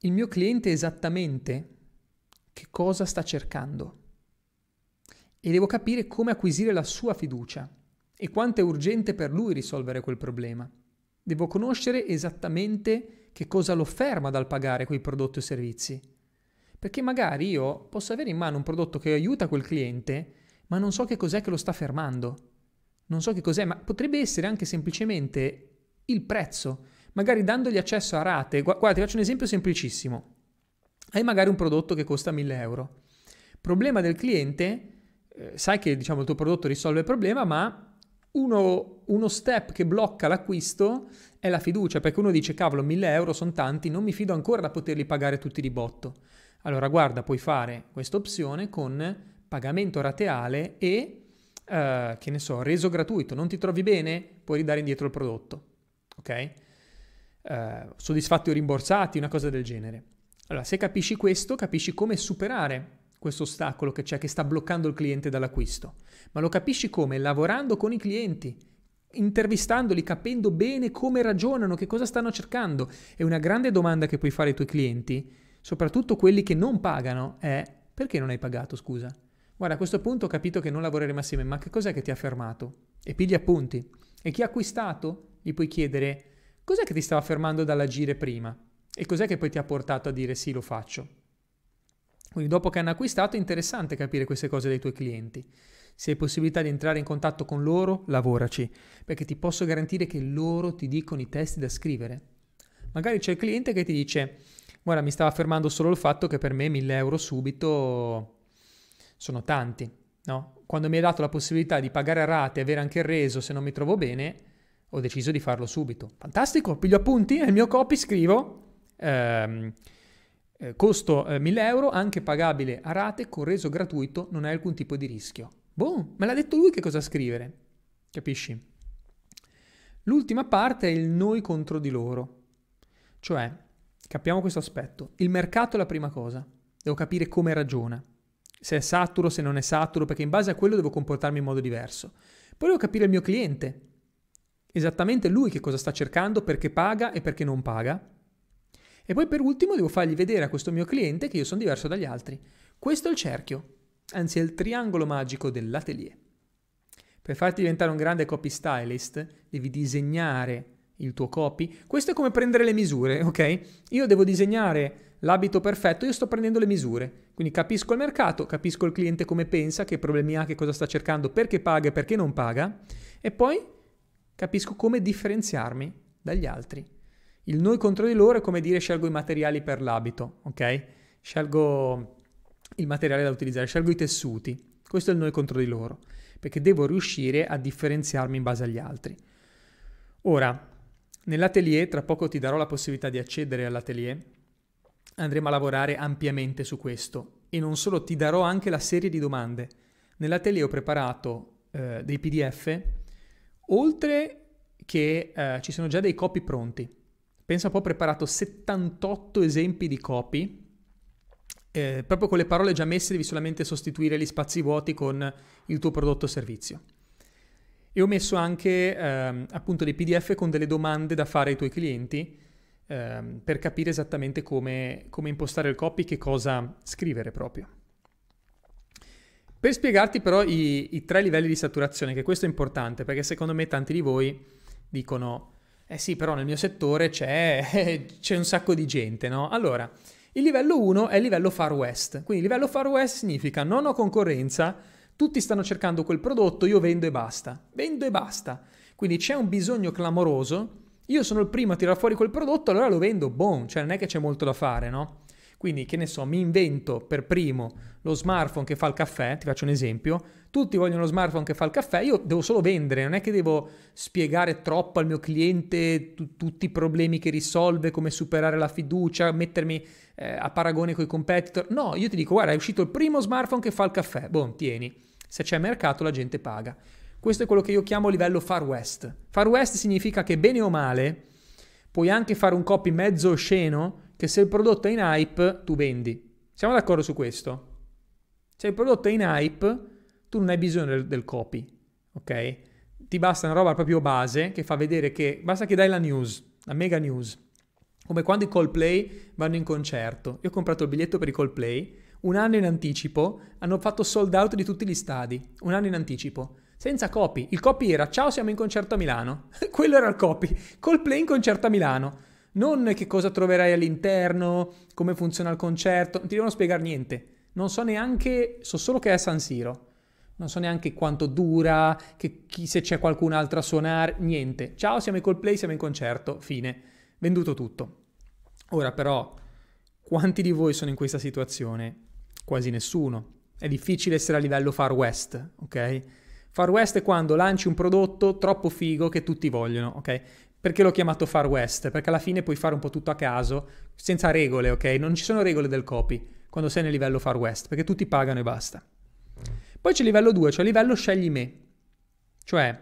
il mio cliente esattamente che cosa sta cercando e devo capire come acquisire la sua fiducia e quanto è urgente per lui risolvere quel problema. Devo conoscere esattamente che cosa lo ferma dal pagare quei prodotti o servizi perché magari io posso avere in mano un prodotto che aiuta quel cliente, ma non so che cos'è che lo sta fermando. Non so che cos'è, ma potrebbe essere anche semplicemente il prezzo. Magari dandogli accesso a rate. Guarda, ti faccio un esempio semplicissimo. Hai magari un prodotto che costa 1000 euro. Problema del cliente, eh, sai che diciamo, il tuo prodotto risolve il problema, ma uno, uno, step che blocca l'acquisto è la fiducia, perché uno dice cavolo 1000 euro sono tanti, non mi fido ancora da poterli pagare tutti di botto. Allora guarda, puoi fare questa opzione con pagamento rateale e, eh, che ne so, reso gratuito. Non ti trovi bene? Puoi ridare indietro il prodotto. Ok? Eh, soddisfatti o rimborsati, una cosa del genere. Allora, se capisci questo, capisci come superare questo ostacolo che c'è, che sta bloccando il cliente dall'acquisto. Ma lo capisci come? Lavorando con i clienti, intervistandoli, capendo bene come ragionano, che cosa stanno cercando. E una grande domanda che puoi fare ai tuoi clienti soprattutto quelli che non pagano, è perché non hai pagato, scusa? Guarda, a questo punto ho capito che non lavoreremo assieme, ma che cos'è che ti ha fermato? E pigli appunti. E chi ha acquistato, gli puoi chiedere cos'è che ti stava fermando dall'agire prima? E cos'è che poi ti ha portato a dire sì, lo faccio? Quindi dopo che hanno acquistato è interessante capire queste cose dai tuoi clienti. Se hai possibilità di entrare in contatto con loro, lavoraci, perché ti posso garantire che loro ti dicono i testi da scrivere. Magari c'è il cliente che ti dice Guarda, mi stava fermando solo il fatto che per me 1000 euro subito sono tanti, no? Quando mi hai dato la possibilità di pagare a rate e avere anche il reso se non mi trovo bene, ho deciso di farlo subito. Fantastico, piglio appunti, nel mio copy scrivo ehm, eh, costo eh, 1000 euro, anche pagabile a rate, con reso gratuito, non hai alcun tipo di rischio. Boom, me l'ha detto lui che cosa scrivere, capisci? L'ultima parte è il noi contro di loro, cioè Capiamo questo aspetto. Il mercato è la prima cosa. Devo capire come ragiona. Se è saturo, se non è saturo, perché in base a quello devo comportarmi in modo diverso. Poi devo capire il mio cliente. Esattamente lui che cosa sta cercando, perché paga e perché non paga. E poi per ultimo devo fargli vedere a questo mio cliente che io sono diverso dagli altri. Questo è il cerchio, anzi è il triangolo magico dell'atelier. Per farti diventare un grande copy stylist devi disegnare il tuo copy. Questo è come prendere le misure, ok? Io devo disegnare l'abito perfetto, io sto prendendo le misure. Quindi capisco il mercato, capisco il cliente come pensa, che problemi ha, che cosa sta cercando, perché paga e perché non paga, e poi capisco come differenziarmi dagli altri. Il noi contro di loro è come dire scelgo i materiali per l'abito, ok? Scelgo il materiale da utilizzare, scelgo i tessuti. Questo è il noi contro di loro, perché devo riuscire a differenziarmi in base agli altri. Ora, Nell'atelier, tra poco ti darò la possibilità di accedere all'atelier, andremo a lavorare ampiamente su questo e non solo, ti darò anche la serie di domande. Nell'atelier ho preparato eh, dei PDF, oltre che eh, ci sono già dei copy pronti. Pensa un po', ho preparato 78 esempi di copy, eh, proprio con le parole già messe devi solamente sostituire gli spazi vuoti con il tuo prodotto o servizio. E ho messo anche ehm, appunto dei PDF con delle domande da fare ai tuoi clienti ehm, per capire esattamente come, come impostare il copy, che cosa scrivere proprio. Per spiegarti però i, i, tre livelli di saturazione, che questo è importante, perché secondo me tanti di voi dicono, eh sì, però nel mio settore c'è, [laughs] c'è un sacco di gente, no? Allora, il livello 1 è il livello Far West, quindi il livello Far West significa non ho concorrenza, tutti stanno cercando quel prodotto, io vendo e basta. Vendo e basta. Quindi c'è un bisogno clamoroso, io sono il primo a tirare fuori quel prodotto, allora lo vendo, boom, cioè non è che c'è molto da fare, no? Quindi, che ne so, mi invento per primo lo smartphone che fa il caffè, ti faccio un esempio, tutti vogliono lo smartphone che fa il caffè, io devo solo vendere, non è che devo spiegare troppo al mio cliente t- tutti i problemi che risolve, come superare la fiducia, mettermi eh, a paragone con i competitor. No, io ti dico, guarda, è uscito il primo smartphone che fa il caffè, boh, tieni, se c'è mercato la gente paga. Questo è quello che io chiamo livello Far West. Far West significa che bene o male puoi anche fare un copy mezzo osceno che se il prodotto è in hype tu vendi. Siamo d'accordo su questo? Se il prodotto è in hype tu non hai bisogno del, del copy, ok? Ti basta una roba proprio base che fa vedere che basta che dai la news, la mega news. Come quando i Coldplay vanno in concerto. Io ho comprato il biglietto per i Coldplay un anno in anticipo, hanno fatto sold out di tutti gli stadi, un anno in anticipo senza copy. Il copy era ciao siamo in concerto a Milano. [laughs] Quello era il copy. Coldplay in concerto a Milano. Non che cosa troverai all'interno, come funziona il concerto, non ti devono spiegare niente. Non so neanche, so solo che è a San Siro. Non so neanche quanto dura, che, chi, se c'è qualcun altro a suonare, niente. Ciao, siamo in Coldplay, siamo in concerto, fine. Venduto tutto. Ora però, quanti di voi sono in questa situazione? Quasi nessuno. È difficile essere a livello Far West, ok? Far West è quando lanci un prodotto troppo figo che tutti vogliono, ok? Perché l'ho chiamato Far West? Perché alla fine puoi fare un po' tutto a caso, senza regole, ok? Non ci sono regole del copy quando sei nel livello Far West, perché tutti pagano e basta. Poi c'è il livello 2, cioè il livello scegli me. Cioè,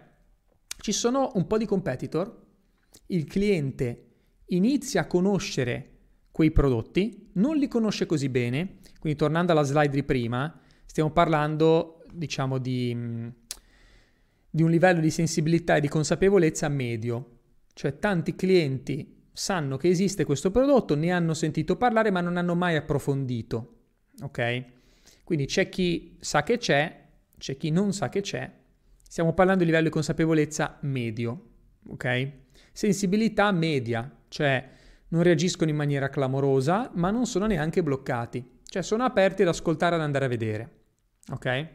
ci sono un po' di competitor, il cliente inizia a conoscere quei prodotti, non li conosce così bene, quindi tornando alla slide di prima, stiamo parlando, diciamo, di di un livello di sensibilità e di consapevolezza medio. Cioè tanti clienti sanno che esiste questo prodotto, ne hanno sentito parlare ma non hanno mai approfondito. Ok? Quindi c'è chi sa che c'è, c'è chi non sa che c'è. Stiamo parlando di livello di consapevolezza medio. Ok? Sensibilità media, cioè non reagiscono in maniera clamorosa, ma non sono neanche bloccati. Cioè sono aperti ad ascoltare, ad andare a vedere. Ok?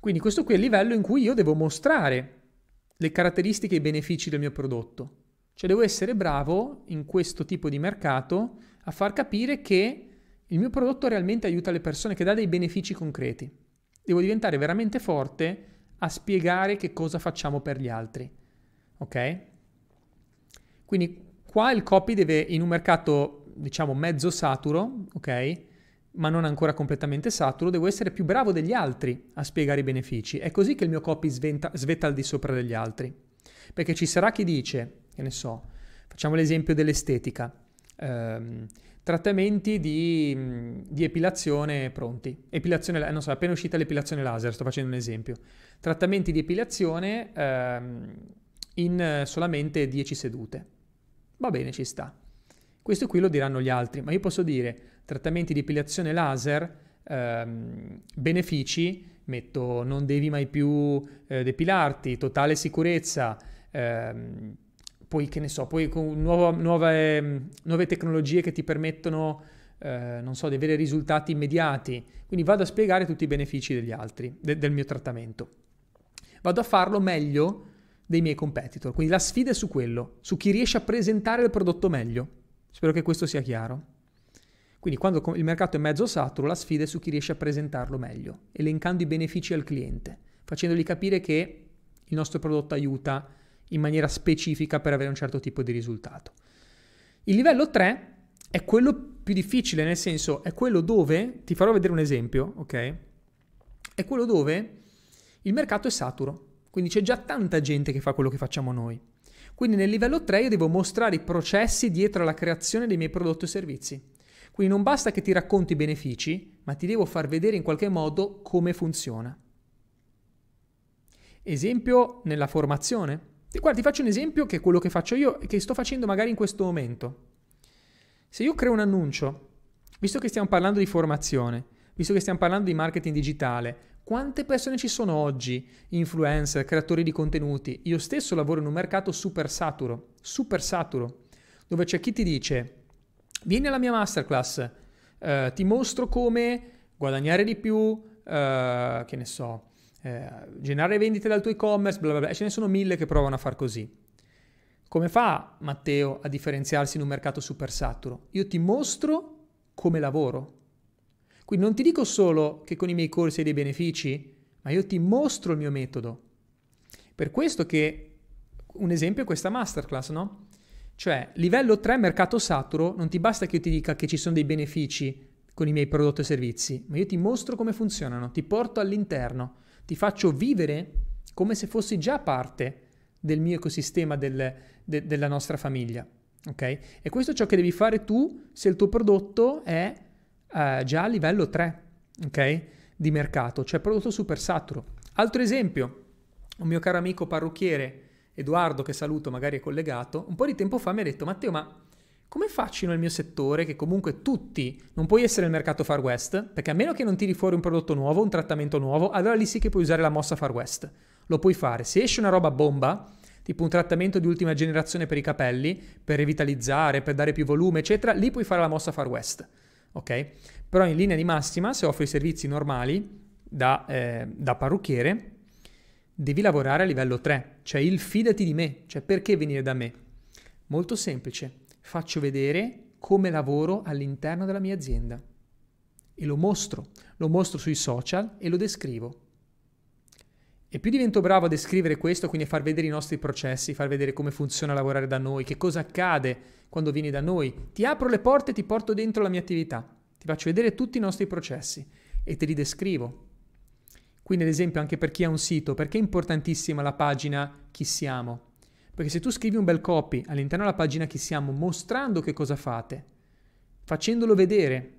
Quindi questo qui è il livello in cui io devo mostrare le caratteristiche e i benefici del mio prodotto. Cioè devo essere bravo in questo tipo di mercato a far capire che il mio prodotto realmente aiuta le persone, che dà dei benefici concreti. Devo diventare veramente forte a spiegare che cosa facciamo per gli altri. Ok? Quindi qua il copy deve, in un mercato diciamo mezzo saturo, ok? ma non ancora completamente saturo, devo essere più bravo degli altri a spiegare i benefici. È così che il mio copy sventa, svetta al di sopra degli altri. Perché ci sarà chi dice, che ne so, facciamo l'esempio dell'estetica, ehm, trattamenti di, di, epilazione pronti. Epilazione, non so, è appena uscita l'epilazione laser, sto facendo un esempio. Trattamenti di epilazione ehm, in solamente 10 sedute. Va bene, ci sta. Questo qui lo diranno gli altri, ma io posso dire trattamenti di epilazione laser, ehm, benefici, metto non devi mai più eh, depilarti, totale sicurezza, ehm, poi che ne so, poi con nuova, nuove, nuove, tecnologie che ti permettono, eh, non so, di avere risultati immediati. Quindi vado a spiegare tutti i benefici degli altri, de- del mio trattamento. Vado a farlo meglio dei miei competitor. Quindi la sfida è su quello, su chi riesce a presentare il prodotto meglio. Spero che questo sia chiaro. Quindi quando il mercato è mezzo saturo, la sfida è su chi riesce a presentarlo meglio, elencando i benefici al cliente, facendogli capire che il nostro prodotto aiuta in maniera specifica per avere un certo tipo di risultato. Il livello 3 è quello più difficile, nel senso è quello dove, ti farò vedere un esempio, ok? È quello dove il mercato è saturo, quindi c'è già tanta gente che fa quello che facciamo noi. Quindi nel livello 3 io devo mostrare i processi dietro alla creazione dei miei prodotti e servizi. Quindi non basta che ti racconti i benefici, ma ti devo far vedere in qualche modo come funziona. Esempio nella formazione. Guarda, ti faccio un esempio che è quello che faccio io e che sto facendo magari in questo momento. Se io creo un annuncio, visto che stiamo parlando di formazione, visto che stiamo parlando di marketing digitale, quante persone ci sono oggi, influencer, creatori di contenuti? Io stesso lavoro in un mercato super saturo, super saturo, dove c'è chi ti dice Vieni alla mia masterclass, eh, ti mostro come guadagnare di più, eh, che ne so, eh, generare vendite dal tuo e-commerce, bla bla bla. Ce ne sono mille che provano a far così. Come fa Matteo a differenziarsi in un mercato super saturo? Io ti mostro come lavoro. Quindi non ti dico solo che con i miei corsi hai dei benefici, ma io ti mostro il mio metodo. Per questo che un esempio è questa masterclass, no? Cioè, livello 3 mercato saturo, non ti basta che io ti dica che ci sono dei benefici con i miei prodotti e servizi, ma io ti mostro come funzionano, ti porto all'interno, ti faccio vivere come se fossi già parte del mio ecosistema, del, de, della nostra famiglia. Ok? E questo è ciò che devi fare tu se il tuo prodotto è uh, già a livello 3, ok? Di mercato, cioè prodotto super saturo. Altro esempio, un mio caro amico parrucchiere, Edoardo, che saluto, magari è collegato, un po' di tempo fa mi ha detto, Matteo, ma come faccio nel mio settore, che comunque tutti, non puoi essere nel mercato Far West, perché a meno che non tiri fuori un prodotto nuovo, un trattamento nuovo, allora lì sì che puoi usare la mossa Far West. Lo puoi fare. Se esce una roba bomba, tipo un trattamento di ultima generazione per i capelli, per revitalizzare, per dare più volume, eccetera, lì puoi fare la mossa Far West. Ok? Però in linea di massima, se offri servizi normali da, eh, da parrucchiere, devi lavorare a livello 3, cioè il fidati di me, cioè perché venire da me? Molto semplice, faccio vedere come lavoro all'interno della mia azienda e lo mostro, lo mostro sui social e lo descrivo. E più divento bravo a descrivere questo, quindi a far vedere i nostri processi, far vedere come funziona lavorare da noi, che cosa accade quando vieni da noi, ti apro le porte e ti porto dentro la mia attività, ti faccio vedere tutti i nostri processi e te li descrivo. Quindi ad esempio anche per chi ha un sito, perché è importantissima la pagina chi siamo? Perché se tu scrivi un bel copy all'interno della pagina chi siamo, mostrando che cosa fate, facendolo vedere,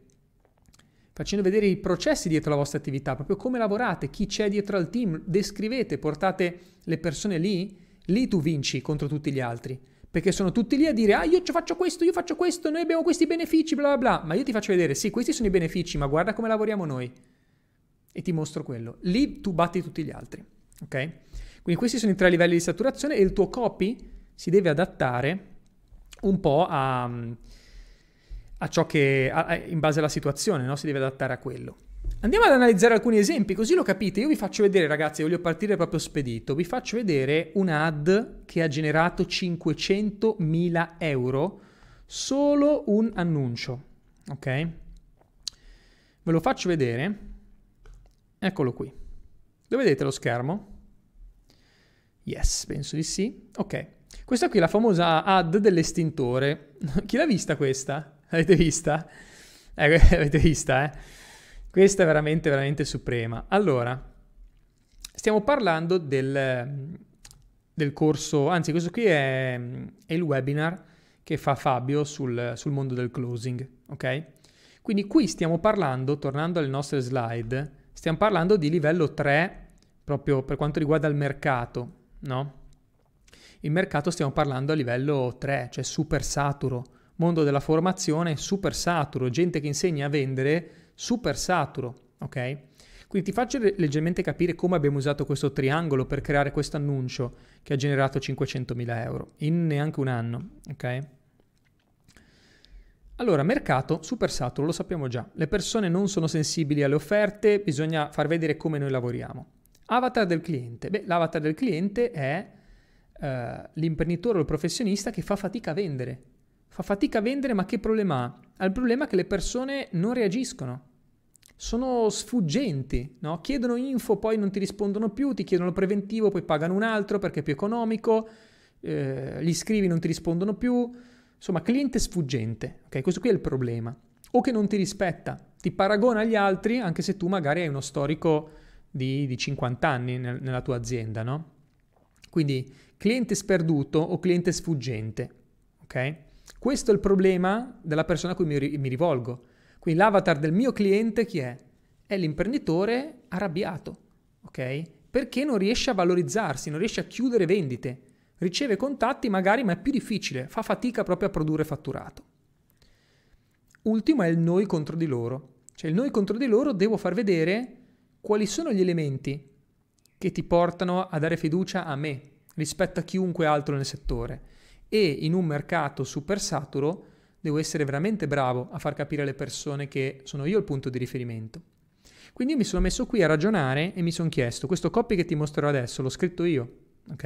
facendo vedere i processi dietro la vostra attività, proprio come lavorate, chi c'è dietro al team, descrivete, portate le persone lì, lì tu vinci contro tutti gli altri. Perché sono tutti lì a dire, ah io faccio questo, io faccio questo, noi abbiamo questi benefici, bla bla bla. Ma io ti faccio vedere, sì, questi sono i benefici, ma guarda come lavoriamo noi. E ti mostro quello. Lì tu batti tutti gli altri. Ok? Quindi questi sono i tre livelli di saturazione e il tuo copy si deve adattare un po' a a ciò che, a, in base alla situazione, no? si deve adattare a quello. Andiamo ad analizzare alcuni esempi, così lo capite. Io vi faccio vedere, ragazzi, voglio partire proprio spedito. Vi faccio vedere un'ad che ha generato 500.000 euro solo un annuncio. Ok? Ve lo faccio vedere. Eccolo qui. Lo vedete lo schermo? Yes, penso di sì. Ok. Questa qui è la famosa ad dell'estintore. [laughs] Chi l'ha vista questa? Avete vista? Eh, [laughs] avete vista, eh? Questa è veramente, veramente suprema. Allora, stiamo parlando del, del corso, anzi questo qui è, è, il webinar che fa Fabio sul, sul mondo del closing, ok? Quindi qui stiamo parlando, tornando alle nostre slide, stiamo parlando di livello 3 proprio per quanto riguarda il mercato, no? Il mercato stiamo parlando a livello 3, cioè super saturo mondo della formazione super saturo, gente che insegna a vendere super saturo, ok? Quindi ti faccio leggermente capire come abbiamo usato questo triangolo per creare questo annuncio che ha generato 500.000 euro in neanche un anno, ok? Allora, mercato super saturo, lo sappiamo già. Le persone non sono sensibili alle offerte, bisogna far vedere come noi lavoriamo. Avatar del cliente. Beh, l'avatar del cliente è uh, l'imprenditore o il professionista che fa fatica a vendere, Fa fatica a vendere, ma che problema ha? Ha il problema che le persone non reagiscono. Sono sfuggenti, no? Chiedono info, poi non ti rispondono più, ti chiedono il preventivo, poi pagano un altro perché è più economico, eh, gli scrivi non ti rispondono più. Insomma, cliente sfuggente, ok? Questo qui è il problema. O che non ti rispetta, ti paragona agli altri anche se tu magari hai uno storico di, di 50 anni nel, nella tua azienda, no? Quindi cliente sperduto o cliente sfuggente, ok? Questo è il problema della persona a cui mi, mi rivolgo. Quindi l'avatar del mio cliente chi è? È l'imprenditore arrabbiato, ok? Perché non riesce a valorizzarsi, non riesce a chiudere vendite. Riceve contatti magari, ma è più difficile, fa fatica proprio a produrre fatturato. Ultimo è il noi contro di loro. Cioè il noi contro di loro devo far vedere quali sono gli elementi che ti portano a dare fiducia a me rispetto a chiunque altro nel settore e in un mercato super saturo devo essere veramente bravo a far capire alle persone che sono io il punto di riferimento. Quindi mi sono messo qui a ragionare e mi sono chiesto, questo copy che ti mostrerò adesso l'ho scritto io, ok?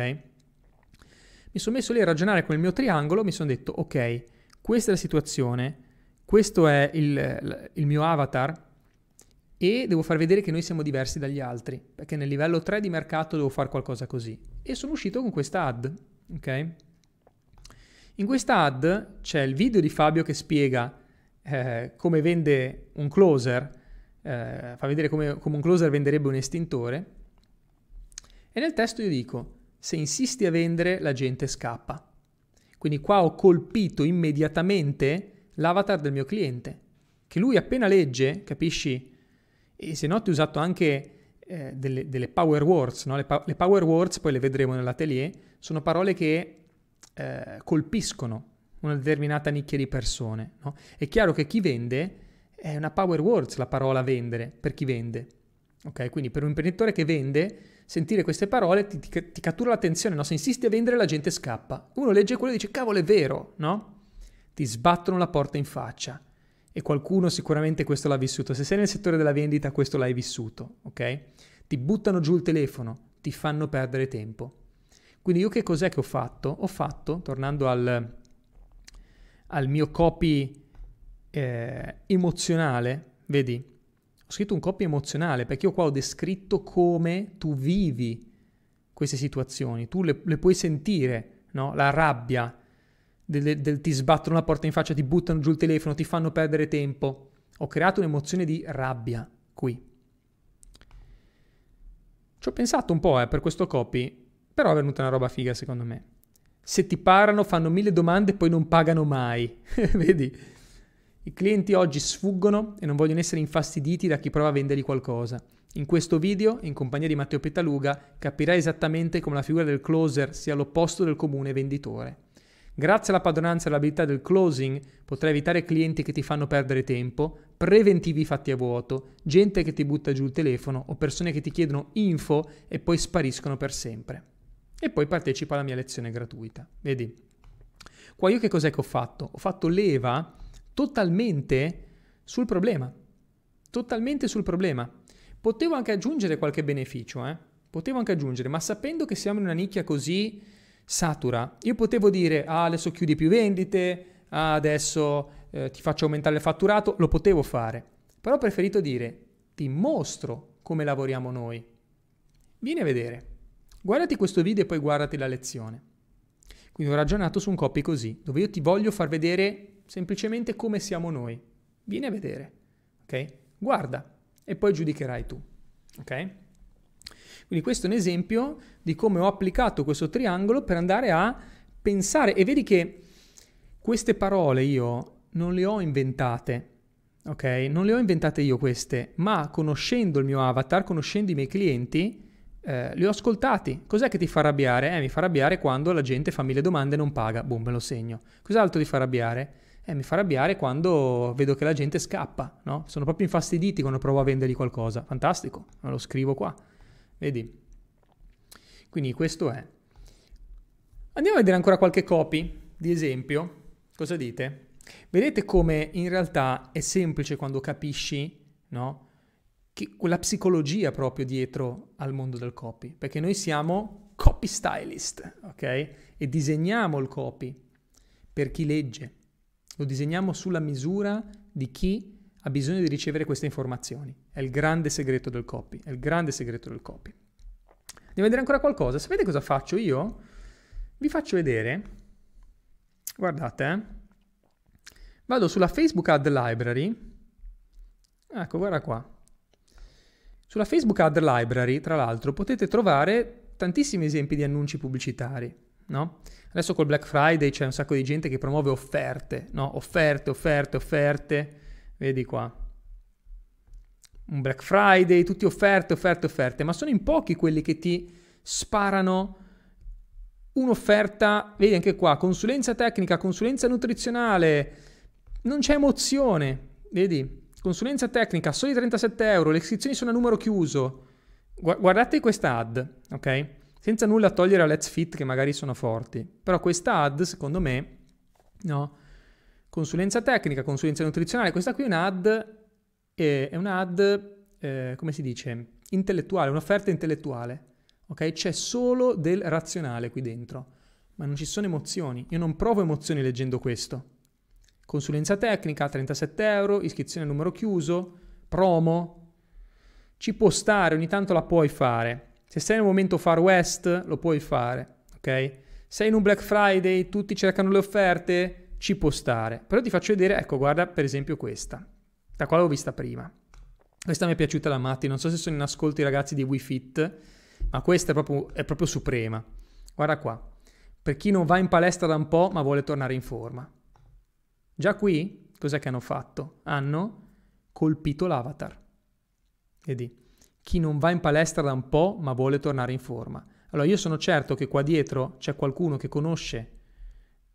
Mi sono messo lì a ragionare con il mio triangolo, mi sono detto, ok, questa è la situazione, questo è il, il mio avatar e devo far vedere che noi siamo diversi dagli altri, perché nel livello 3 di mercato devo fare qualcosa così. E sono uscito con questa ad, ok? In questa ad c'è il video di Fabio che spiega eh, come vende un closer, eh, fa vedere come, come un closer venderebbe un estintore, e nel testo io dico, se insisti a vendere la gente scappa. Quindi qua ho colpito immediatamente l'avatar del mio cliente, che lui appena legge, capisci? E se no ti ho usato anche eh, delle, delle, power words, no? le, pa- le, power words, poi le vedremo nell'atelier, sono parole che eh, colpiscono una determinata nicchia di persone. No? È chiaro che chi vende è una power words la parola vendere per chi vende. Ok, quindi per un imprenditore che vende, sentire queste parole ti, ti, ti cattura l'attenzione, no? Se insisti a vendere la gente scappa. Uno legge quello e dice cavolo è vero, no? Ti sbattono la porta in faccia e qualcuno sicuramente questo l'ha vissuto. Se sei nel settore della vendita, questo l'hai vissuto, ok? Ti buttano giù il telefono, ti fanno perdere tempo. Quindi io che cos'è che ho fatto? Ho fatto, tornando al, al mio copy eh, emozionale, vedi? Ho scritto un copy emozionale perché io qua ho descritto come tu vivi queste situazioni, tu le, le puoi sentire, no? La rabbia, del, del, ti sbattono la porta in faccia, ti buttano giù il telefono, ti fanno perdere tempo. Ho creato un'emozione di rabbia qui. Ci ho pensato un po' eh, per questo copy, però è venuta una roba figa secondo me. Se ti parano, fanno mille domande e poi non pagano mai. [laughs] Vedi? I clienti oggi sfuggono e non vogliono essere infastiditi da chi prova a vendergli qualcosa. In questo video, in compagnia di Matteo Petaluga, capirai esattamente come la figura del closer sia l'opposto del comune venditore. Grazie alla padronanza e all'abilità del closing potrai evitare clienti che ti fanno perdere tempo, preventivi fatti a vuoto, gente che ti butta giù il telefono o persone che ti chiedono info e poi spariscono per sempre. E poi partecipa alla mia lezione gratuita. Vedi? Qua io che cos'è che ho fatto? Ho fatto leva totalmente sul problema. Totalmente sul problema. Potevo anche aggiungere qualche beneficio, eh? Potevo anche aggiungere, ma sapendo che siamo in una nicchia così satura. Io potevo dire, ah, adesso chiudi più vendite, ah, adesso eh, ti faccio aumentare il fatturato, lo potevo fare. Però ho preferito dire, ti mostro come lavoriamo noi. Vieni a vedere. Guardati questo video e poi guardati la lezione. Quindi ho ragionato su un copy così, dove io ti voglio far vedere semplicemente come siamo noi. Vieni a vedere, ok? Guarda e poi giudicherai tu, ok? Quindi questo è un esempio di come ho applicato questo triangolo per andare a pensare e vedi che queste parole io non le ho inventate, ok? Non le ho inventate io queste, ma conoscendo il mio avatar, conoscendo i miei clienti, eh, li ho ascoltati. Cos'è che ti fa arrabbiare? Eh, mi fa arrabbiare quando la gente fa mille domande e non paga. Boom, me lo segno. Cos'altro ti fa arrabbiare? Eh, mi fa arrabbiare quando vedo che la gente scappa, no? Sono proprio infastiditi quando provo a vendergli qualcosa. Fantastico, me lo scrivo qua. Vedi? Quindi questo è. Andiamo a vedere ancora qualche copy di esempio. Cosa dite? Vedete come in realtà è semplice quando capisci, no? Che quella psicologia proprio dietro al mondo del copy, perché noi siamo copy stylist, ok? E disegniamo il copy per chi legge. Lo disegniamo sulla misura di chi ha bisogno di ricevere queste informazioni. È il grande segreto del copy, è il grande segreto del copy. A vedere ancora qualcosa. Sapete cosa faccio io? Vi faccio vedere, guardate, eh? vado sulla Facebook Ad Library, ecco guarda qua, sulla Facebook Ad Library, tra l'altro, potete trovare tantissimi esempi di annunci pubblicitari, no? Adesso col Black Friday c'è un sacco di gente che promuove offerte, no? Offerte, offerte, offerte Vedi qua. Un Black Friday, tutti offerte, offerte, offerte, ma sono in pochi quelli che ti sparano un'offerta, vedi anche qua, consulenza tecnica, consulenza nutrizionale, non c'è emozione, vedi? Consulenza tecnica, soli 37 euro, le iscrizioni sono a numero chiuso. guardate questa ad, ok? Senza nulla togliere a Let's Fit che magari sono forti, però questa ad, secondo me, no? Consulenza tecnica, consulenza nutrizionale, questa qui è un'ad, eh, è un'ad, eh, come si dice, intellettuale, un'offerta intellettuale, ok? C'è solo del razionale qui dentro, ma non ci sono emozioni. Io non provo emozioni leggendo questo. Consulenza tecnica, 37 euro, iscrizione a numero chiuso, promo. Ci può stare, ogni tanto la puoi fare. Se sei nel momento Far West, lo puoi fare, ok? Sei in un Black Friday, tutti cercano le offerte, ci può stare. Però ti faccio vedere, ecco, guarda per esempio questa, da quale l'ho vista prima. Questa mi è piaciuta da matti, non so se sono in ascolto i ragazzi di Wii Fit, ma questa è proprio, è proprio suprema. Guarda qua, per chi non va in palestra da un po' ma vuole tornare in forma. Già qui, cos'è che hanno fatto? Hanno colpito l'avatar. Vedi? Chi non va in palestra da un po' ma vuole tornare in forma. Allora io sono certo che qua dietro c'è qualcuno che conosce,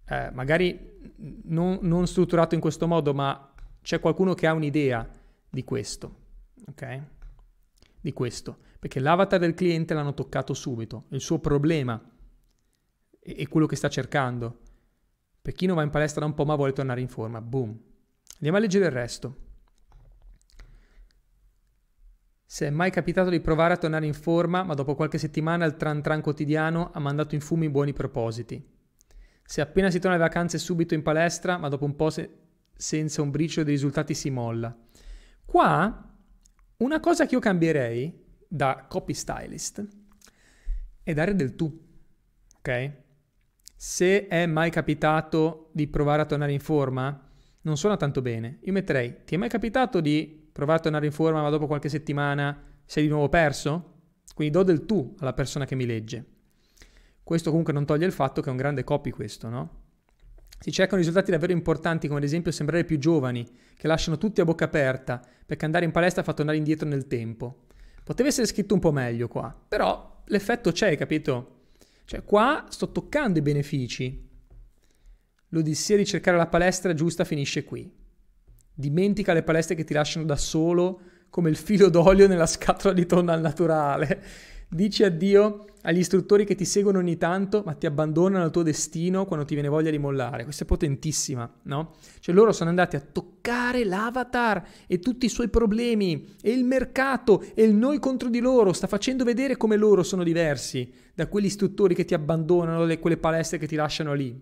eh, magari non, non strutturato in questo modo, ma c'è qualcuno che ha un'idea di questo. Ok? Di questo. Perché l'avatar del cliente l'hanno toccato subito. Il suo problema è quello che sta cercando. Per chi non va in palestra da un po' ma vuole tornare in forma. Boom. Andiamo a leggere il resto. Se è mai capitato di provare a tornare in forma, ma dopo qualche settimana il tran tran quotidiano ha mandato in fumo i buoni propositi. Se appena si torna alle vacanze subito in palestra, ma dopo un po' se- senza un briciolo di risultati si molla. Qua, una cosa che io cambierei da copy stylist è dare del tu, ok? Se è mai capitato di provare a tornare in forma, non suona tanto bene. Io metterei, ti è mai capitato di provare a tornare in forma, ma dopo qualche settimana sei di nuovo perso? Quindi do del tu alla persona che mi legge. Questo comunque non toglie il fatto che è un grande copy questo, no? Si cercano risultati davvero importanti, come ad esempio sembrare più giovani, che lasciano tutti a bocca aperta, perché andare in palestra fa tornare indietro nel tempo. Poteva essere scritto un po' meglio qua, però l'effetto c'è, capito? Cioè qua sto toccando i benefici. L'odissea di cercare la palestra giusta finisce qui. Dimentica le palestre che ti lasciano da solo come il filo d'olio nella scatola di tonno al naturale. Dici addio agli istruttori che ti seguono ogni tanto, ma ti abbandonano al tuo destino quando ti viene voglia di mollare. Questa è potentissima, no? Cioè loro sono andati a toccare l'avatar e tutti i suoi problemi e il mercato e il noi contro di loro sta facendo vedere come loro sono diversi da quegli istruttori che ti abbandonano, da quelle palestre che ti lasciano lì.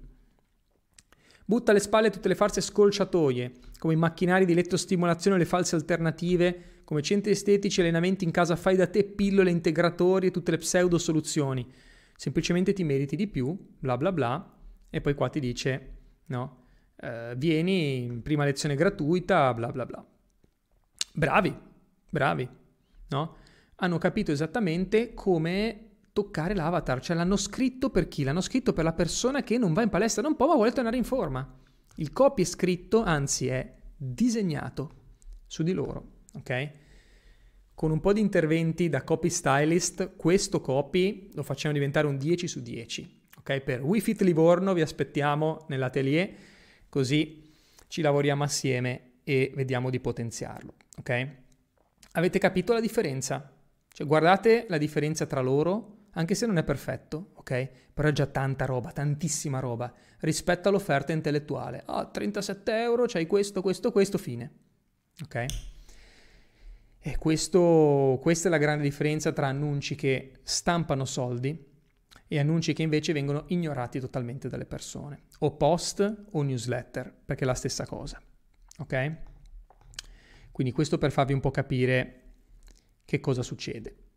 Butta alle spalle tutte le false scolciatoie, come i macchinari di elettrostimolazione e le false alternative, come centri estetici, allenamenti in casa fai da te, pillole, integratori e tutte le pseudo soluzioni. Semplicemente ti meriti di più, bla bla bla, e poi qua ti dice, no, eh, vieni prima lezione gratuita, bla bla bla. Bravi, bravi, no? Hanno capito esattamente come toccare l'avatar, cioè l'hanno scritto per chi? L'hanno scritto per la persona che non va in palestra da un po' ma vuole tornare in forma. Il copy è scritto, anzi è disegnato su di loro, ok? Con un po' di interventi da copy stylist, questo copy lo facciamo diventare un 10 su 10, ok? Per WeFit Livorno vi aspettiamo nell'atelier, così ci lavoriamo assieme e vediamo di potenziarlo, ok? Avete capito la differenza? Cioè guardate la differenza tra loro anche se non è perfetto, ok? Però è già tanta roba, tantissima roba, rispetto all'offerta intellettuale. Ah, 37 euro, c'hai questo, questo, questo, fine. Ok? E questo, questa è la grande differenza tra annunci che stampano soldi e annunci che invece vengono ignorati totalmente dalle persone. O post o newsletter, perché è la stessa cosa. Ok? Quindi questo per farvi un po' capire che cosa succede.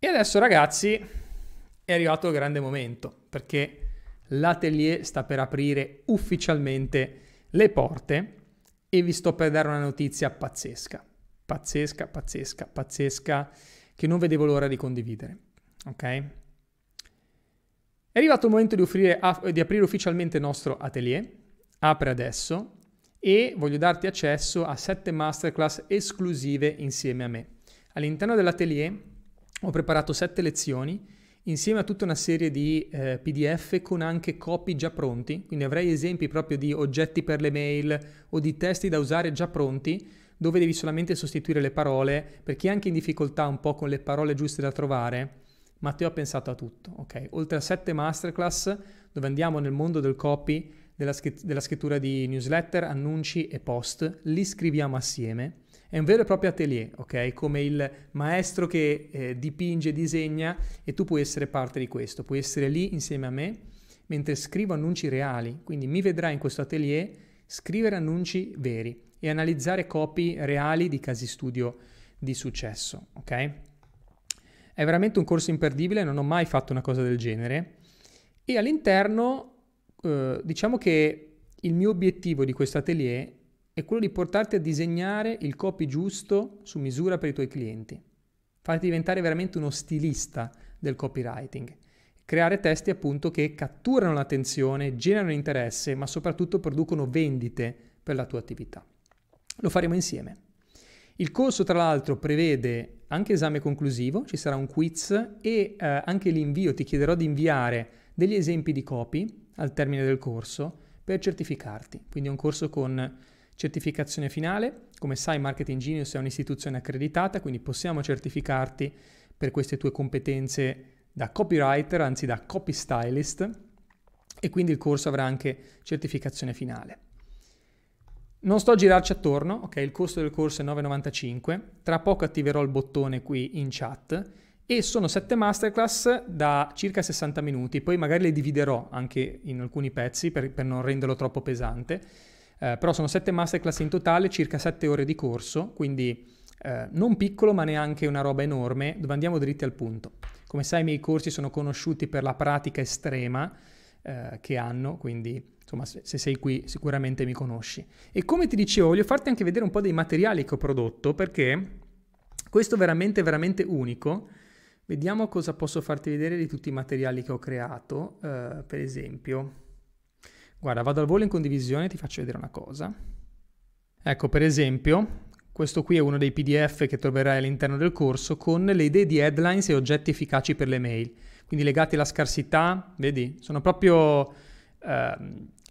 E adesso ragazzi è arrivato il grande momento perché l'atelier sta per aprire ufficialmente le porte e vi sto per dare una notizia pazzesca, pazzesca, pazzesca, pazzesca che non vedevo l'ora di condividere. Ok? È arrivato il momento di, offrire, di aprire ufficialmente il nostro atelier, apre adesso e voglio darti accesso a sette masterclass esclusive insieme a me. All'interno dell'atelier ho preparato sette lezioni insieme a tutta una serie di eh, PDF con anche copy già pronti, quindi avrei esempi proprio di oggetti per le mail o di testi da usare già pronti dove devi solamente sostituire le parole, per chi è anche in difficoltà un po' con le parole giuste da trovare, Matteo ha pensato a tutto, ok? Oltre a sette masterclass dove andiamo nel mondo del copy, della, della scrittura di newsletter, annunci e post, li scriviamo assieme è un vero e proprio atelier, ok? Come il maestro che eh, dipinge, disegna e tu puoi essere parte di questo, puoi essere lì insieme a me, mentre scrivo annunci reali, quindi mi vedrai in questo atelier scrivere annunci veri e analizzare copy reali di casi studio di successo, ok? È veramente un corso imperdibile, non ho mai fatto una cosa del genere e all'interno eh, diciamo che il mio obiettivo di questo atelier è quello di portarti a disegnare il copy giusto su misura per i tuoi clienti, farti diventare veramente uno stilista del copywriting, creare testi appunto che catturano l'attenzione, generano interesse, ma soprattutto producono vendite per la tua attività. Lo faremo insieme. Il corso tra l'altro prevede anche esame conclusivo, ci sarà un quiz e eh, anche l'invio, ti chiederò di inviare degli esempi di copy al termine del corso per certificarti. Quindi è un corso con certificazione finale. Come sai Marketing Genius è un'istituzione accreditata, quindi possiamo certificarti per queste tue competenze da copywriter, anzi da copy stylist e quindi il corso avrà anche certificazione finale. Non sto a girarci attorno, ok? Il costo del corso è 9,95. Tra poco attiverò il bottone qui in chat e sono 7 masterclass da circa 60 minuti, poi magari le dividerò anche in alcuni pezzi per, per non renderlo troppo pesante, eh, però sono 7 masterclass in totale, circa 7 ore di corso, quindi eh, non piccolo ma neanche una roba enorme, dove andiamo dritti al punto. Come sai i miei corsi sono conosciuti per la pratica estrema eh, che hanno, quindi insomma se, se sei qui sicuramente mi conosci. E come ti dicevo voglio farti anche vedere un po' dei materiali che ho prodotto perché questo è veramente veramente unico Vediamo cosa posso farti vedere di tutti i materiali che ho creato. Uh, per esempio, guarda, vado al volo in condivisione e ti faccio vedere una cosa. Ecco, per esempio, questo qui è uno dei PDF che troverai all'interno del corso con le idee di headlines e oggetti efficaci per le mail. Quindi legati alla scarsità, vedi? Sono proprio uh,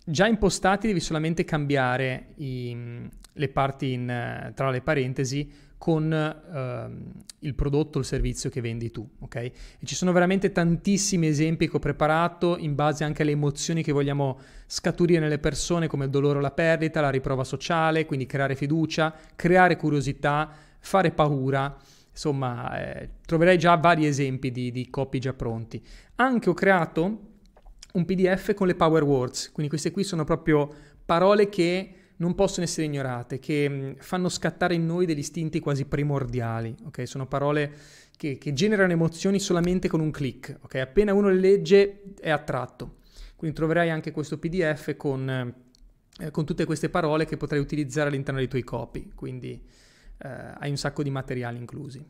già impostati, devi solamente cambiare i, le parti in, tra le parentesi con ehm, il prodotto o il servizio che vendi tu, ok? E ci sono veramente tantissimi esempi che ho preparato in base anche alle emozioni che vogliamo scaturire nelle persone come il dolore o la perdita, la riprova sociale, quindi creare fiducia, creare curiosità, fare paura. Insomma, eh, troverai già vari esempi di, di copy già pronti. Anche ho creato un PDF con le power words, quindi queste qui sono proprio parole che non possono essere ignorate, che mm, fanno scattare in noi degli istinti quasi primordiali, ok? Sono parole che, che generano emozioni solamente con un click, ok? Appena uno le legge è attratto. Quindi troverai anche questo PDF con, eh, con tutte queste parole che potrai utilizzare all'interno dei tuoi copy, quindi eh, hai un sacco di materiali inclusi.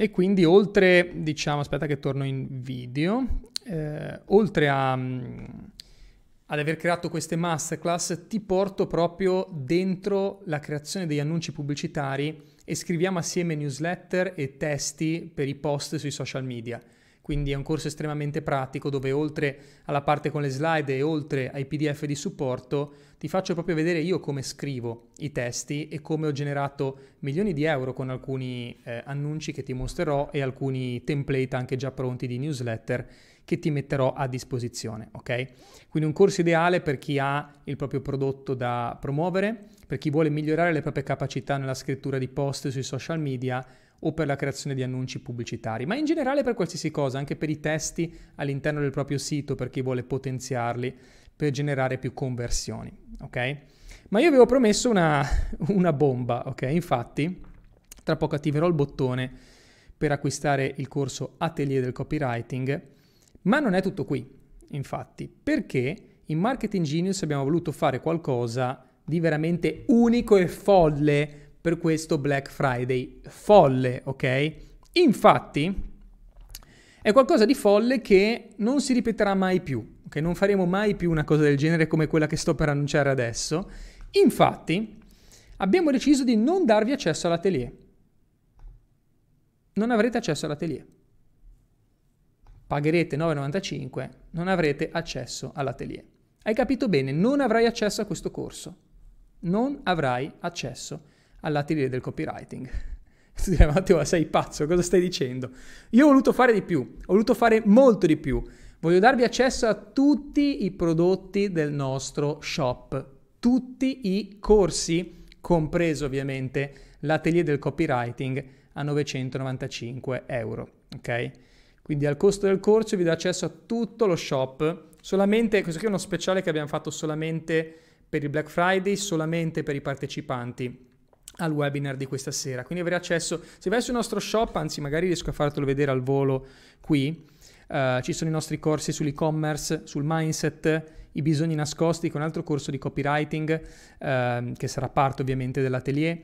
E quindi oltre, diciamo, aspetta che torno in video, eh, oltre a... Mm, ad aver creato queste masterclass ti porto proprio dentro la creazione degli annunci pubblicitari e scriviamo assieme newsletter e testi per i post sui social media. Quindi è un corso estremamente pratico dove oltre alla parte con le slide e oltre ai PDF di supporto ti faccio proprio vedere io come scrivo i testi e come ho generato milioni di euro con alcuni eh, annunci che ti mostrerò e alcuni template anche già pronti di newsletter che ti metterò a disposizione, ok? Quindi un corso ideale per chi ha il proprio prodotto da promuovere, per chi vuole migliorare le proprie capacità nella scrittura di post sui social media o per la creazione di annunci pubblicitari, ma in generale per qualsiasi cosa, anche per i testi all'interno del proprio sito, per chi vuole potenziarli per generare più conversioni, ok? Ma io avevo promesso una, [laughs] una bomba, ok? Infatti, tra poco attiverò il bottone per acquistare il corso Atelier del Copywriting ma non è tutto qui, infatti, perché in Marketing Genius abbiamo voluto fare qualcosa di veramente unico e folle per questo Black Friday. Folle, ok? Infatti, è qualcosa di folle che non si ripeterà mai più, ok? Non faremo mai più una cosa del genere come quella che sto per annunciare adesso. Infatti, abbiamo deciso di non darvi accesso all'atelier. Non avrete accesso all'atelier pagherete 9,95, non avrete accesso all'atelier. Hai capito bene? Non avrai accesso a questo corso. Non avrai accesso all'atelier del copywriting. [laughs] Tu dirai, Matteo, sei pazzo, cosa stai dicendo? Io ho voluto fare di più, ho voluto fare molto di più. Voglio darvi accesso a tutti i prodotti del nostro shop, tutti i corsi, compreso ovviamente l'atelier del copywriting a 995 euro. Ok? Quindi al costo del corso vi do accesso a tutto lo shop solamente, questo qui è uno speciale che abbiamo fatto solamente per il Black Friday, solamente per i partecipanti al webinar di questa sera. Quindi avere accesso, se vai sul nostro shop, anzi magari riesco a fartelo vedere al volo qui, uh, ci sono i nostri corsi sull'e-commerce, sul mindset, i bisogni nascosti, con un altro corso di copywriting uh, che sarà parte ovviamente dell'atelier.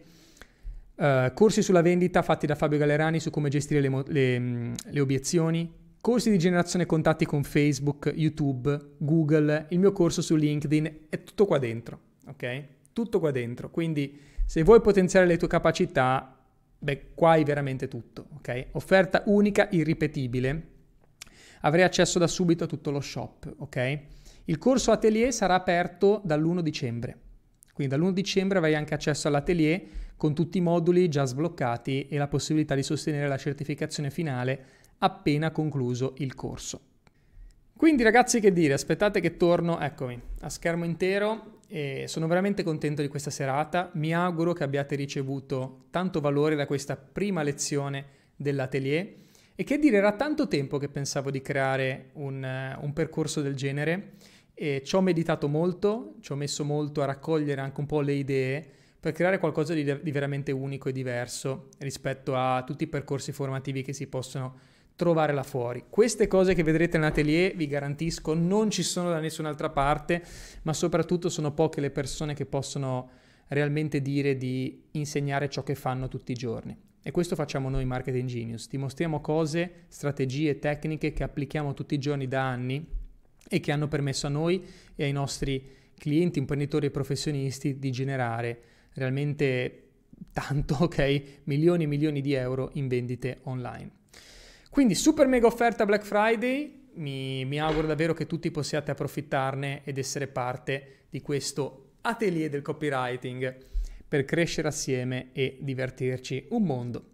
Uh, corsi sulla vendita fatti da Fabio Gallerani su come gestire le, le, le obiezioni, corsi di generazione contatti con Facebook, YouTube, Google, il mio corso su LinkedIn, è tutto qua dentro, ok? Tutto qua dentro. Quindi se vuoi potenziare le tue capacità, beh, qua hai veramente tutto, ok? Offerta unica, irripetibile. Avrai accesso da subito a tutto lo shop, ok? Il corso Atelier sarà aperto dall'1 dicembre. Quindi dall'1 dicembre avrai anche accesso all'atelier con tutti i moduli già sbloccati e la possibilità di sostenere la certificazione finale appena concluso il corso. Quindi ragazzi che dire, aspettate che torno, eccomi, a schermo intero e sono veramente contento di questa serata, mi auguro che abbiate ricevuto tanto valore da questa prima lezione dell'atelier. E che dire, era tanto tempo che pensavo di creare un, un percorso del genere e ci ho meditato molto, ci ho messo molto a raccogliere anche un po' le idee per creare qualcosa di, di veramente unico e diverso rispetto a tutti i percorsi formativi che si possono trovare là fuori. Queste cose che vedrete nell'atelier, vi garantisco, non ci sono da nessun'altra parte, ma soprattutto sono poche le persone che possono realmente dire di insegnare ciò che fanno tutti i giorni. E questo facciamo noi Marketing Genius, ti mostriamo cose, strategie, tecniche che applichiamo tutti i giorni da anni e che hanno permesso a noi e ai nostri clienti, imprenditori e professionisti di generare realmente tanto, [laughs] ok? Milioni e milioni di euro in vendite online. Quindi super mega offerta Black Friday, mi, mi, auguro davvero che tutti possiate approfittarne ed essere parte di questo atelier del copywriting per crescere assieme e divertirci un mondo.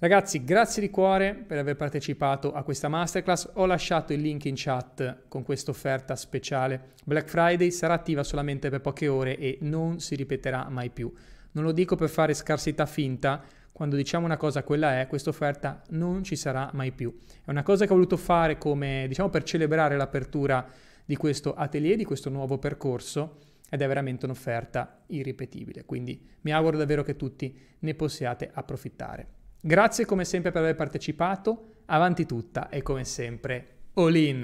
Ragazzi, grazie di cuore per aver partecipato a questa masterclass. Ho lasciato il link in chat con questa offerta speciale. Black Friday sarà attiva solamente per poche ore e non si ripeterà mai più. Non lo dico per fare scarsità finta, quando diciamo una cosa quella è, questa offerta non ci sarà mai più. È una cosa che ho voluto fare come, diciamo, per celebrare l'apertura di questo atelier, di questo nuovo percorso ed è veramente un'offerta irripetibile. Quindi mi auguro davvero che tutti ne possiate approfittare. Grazie come sempre per aver partecipato, avanti tutta e come sempre all in!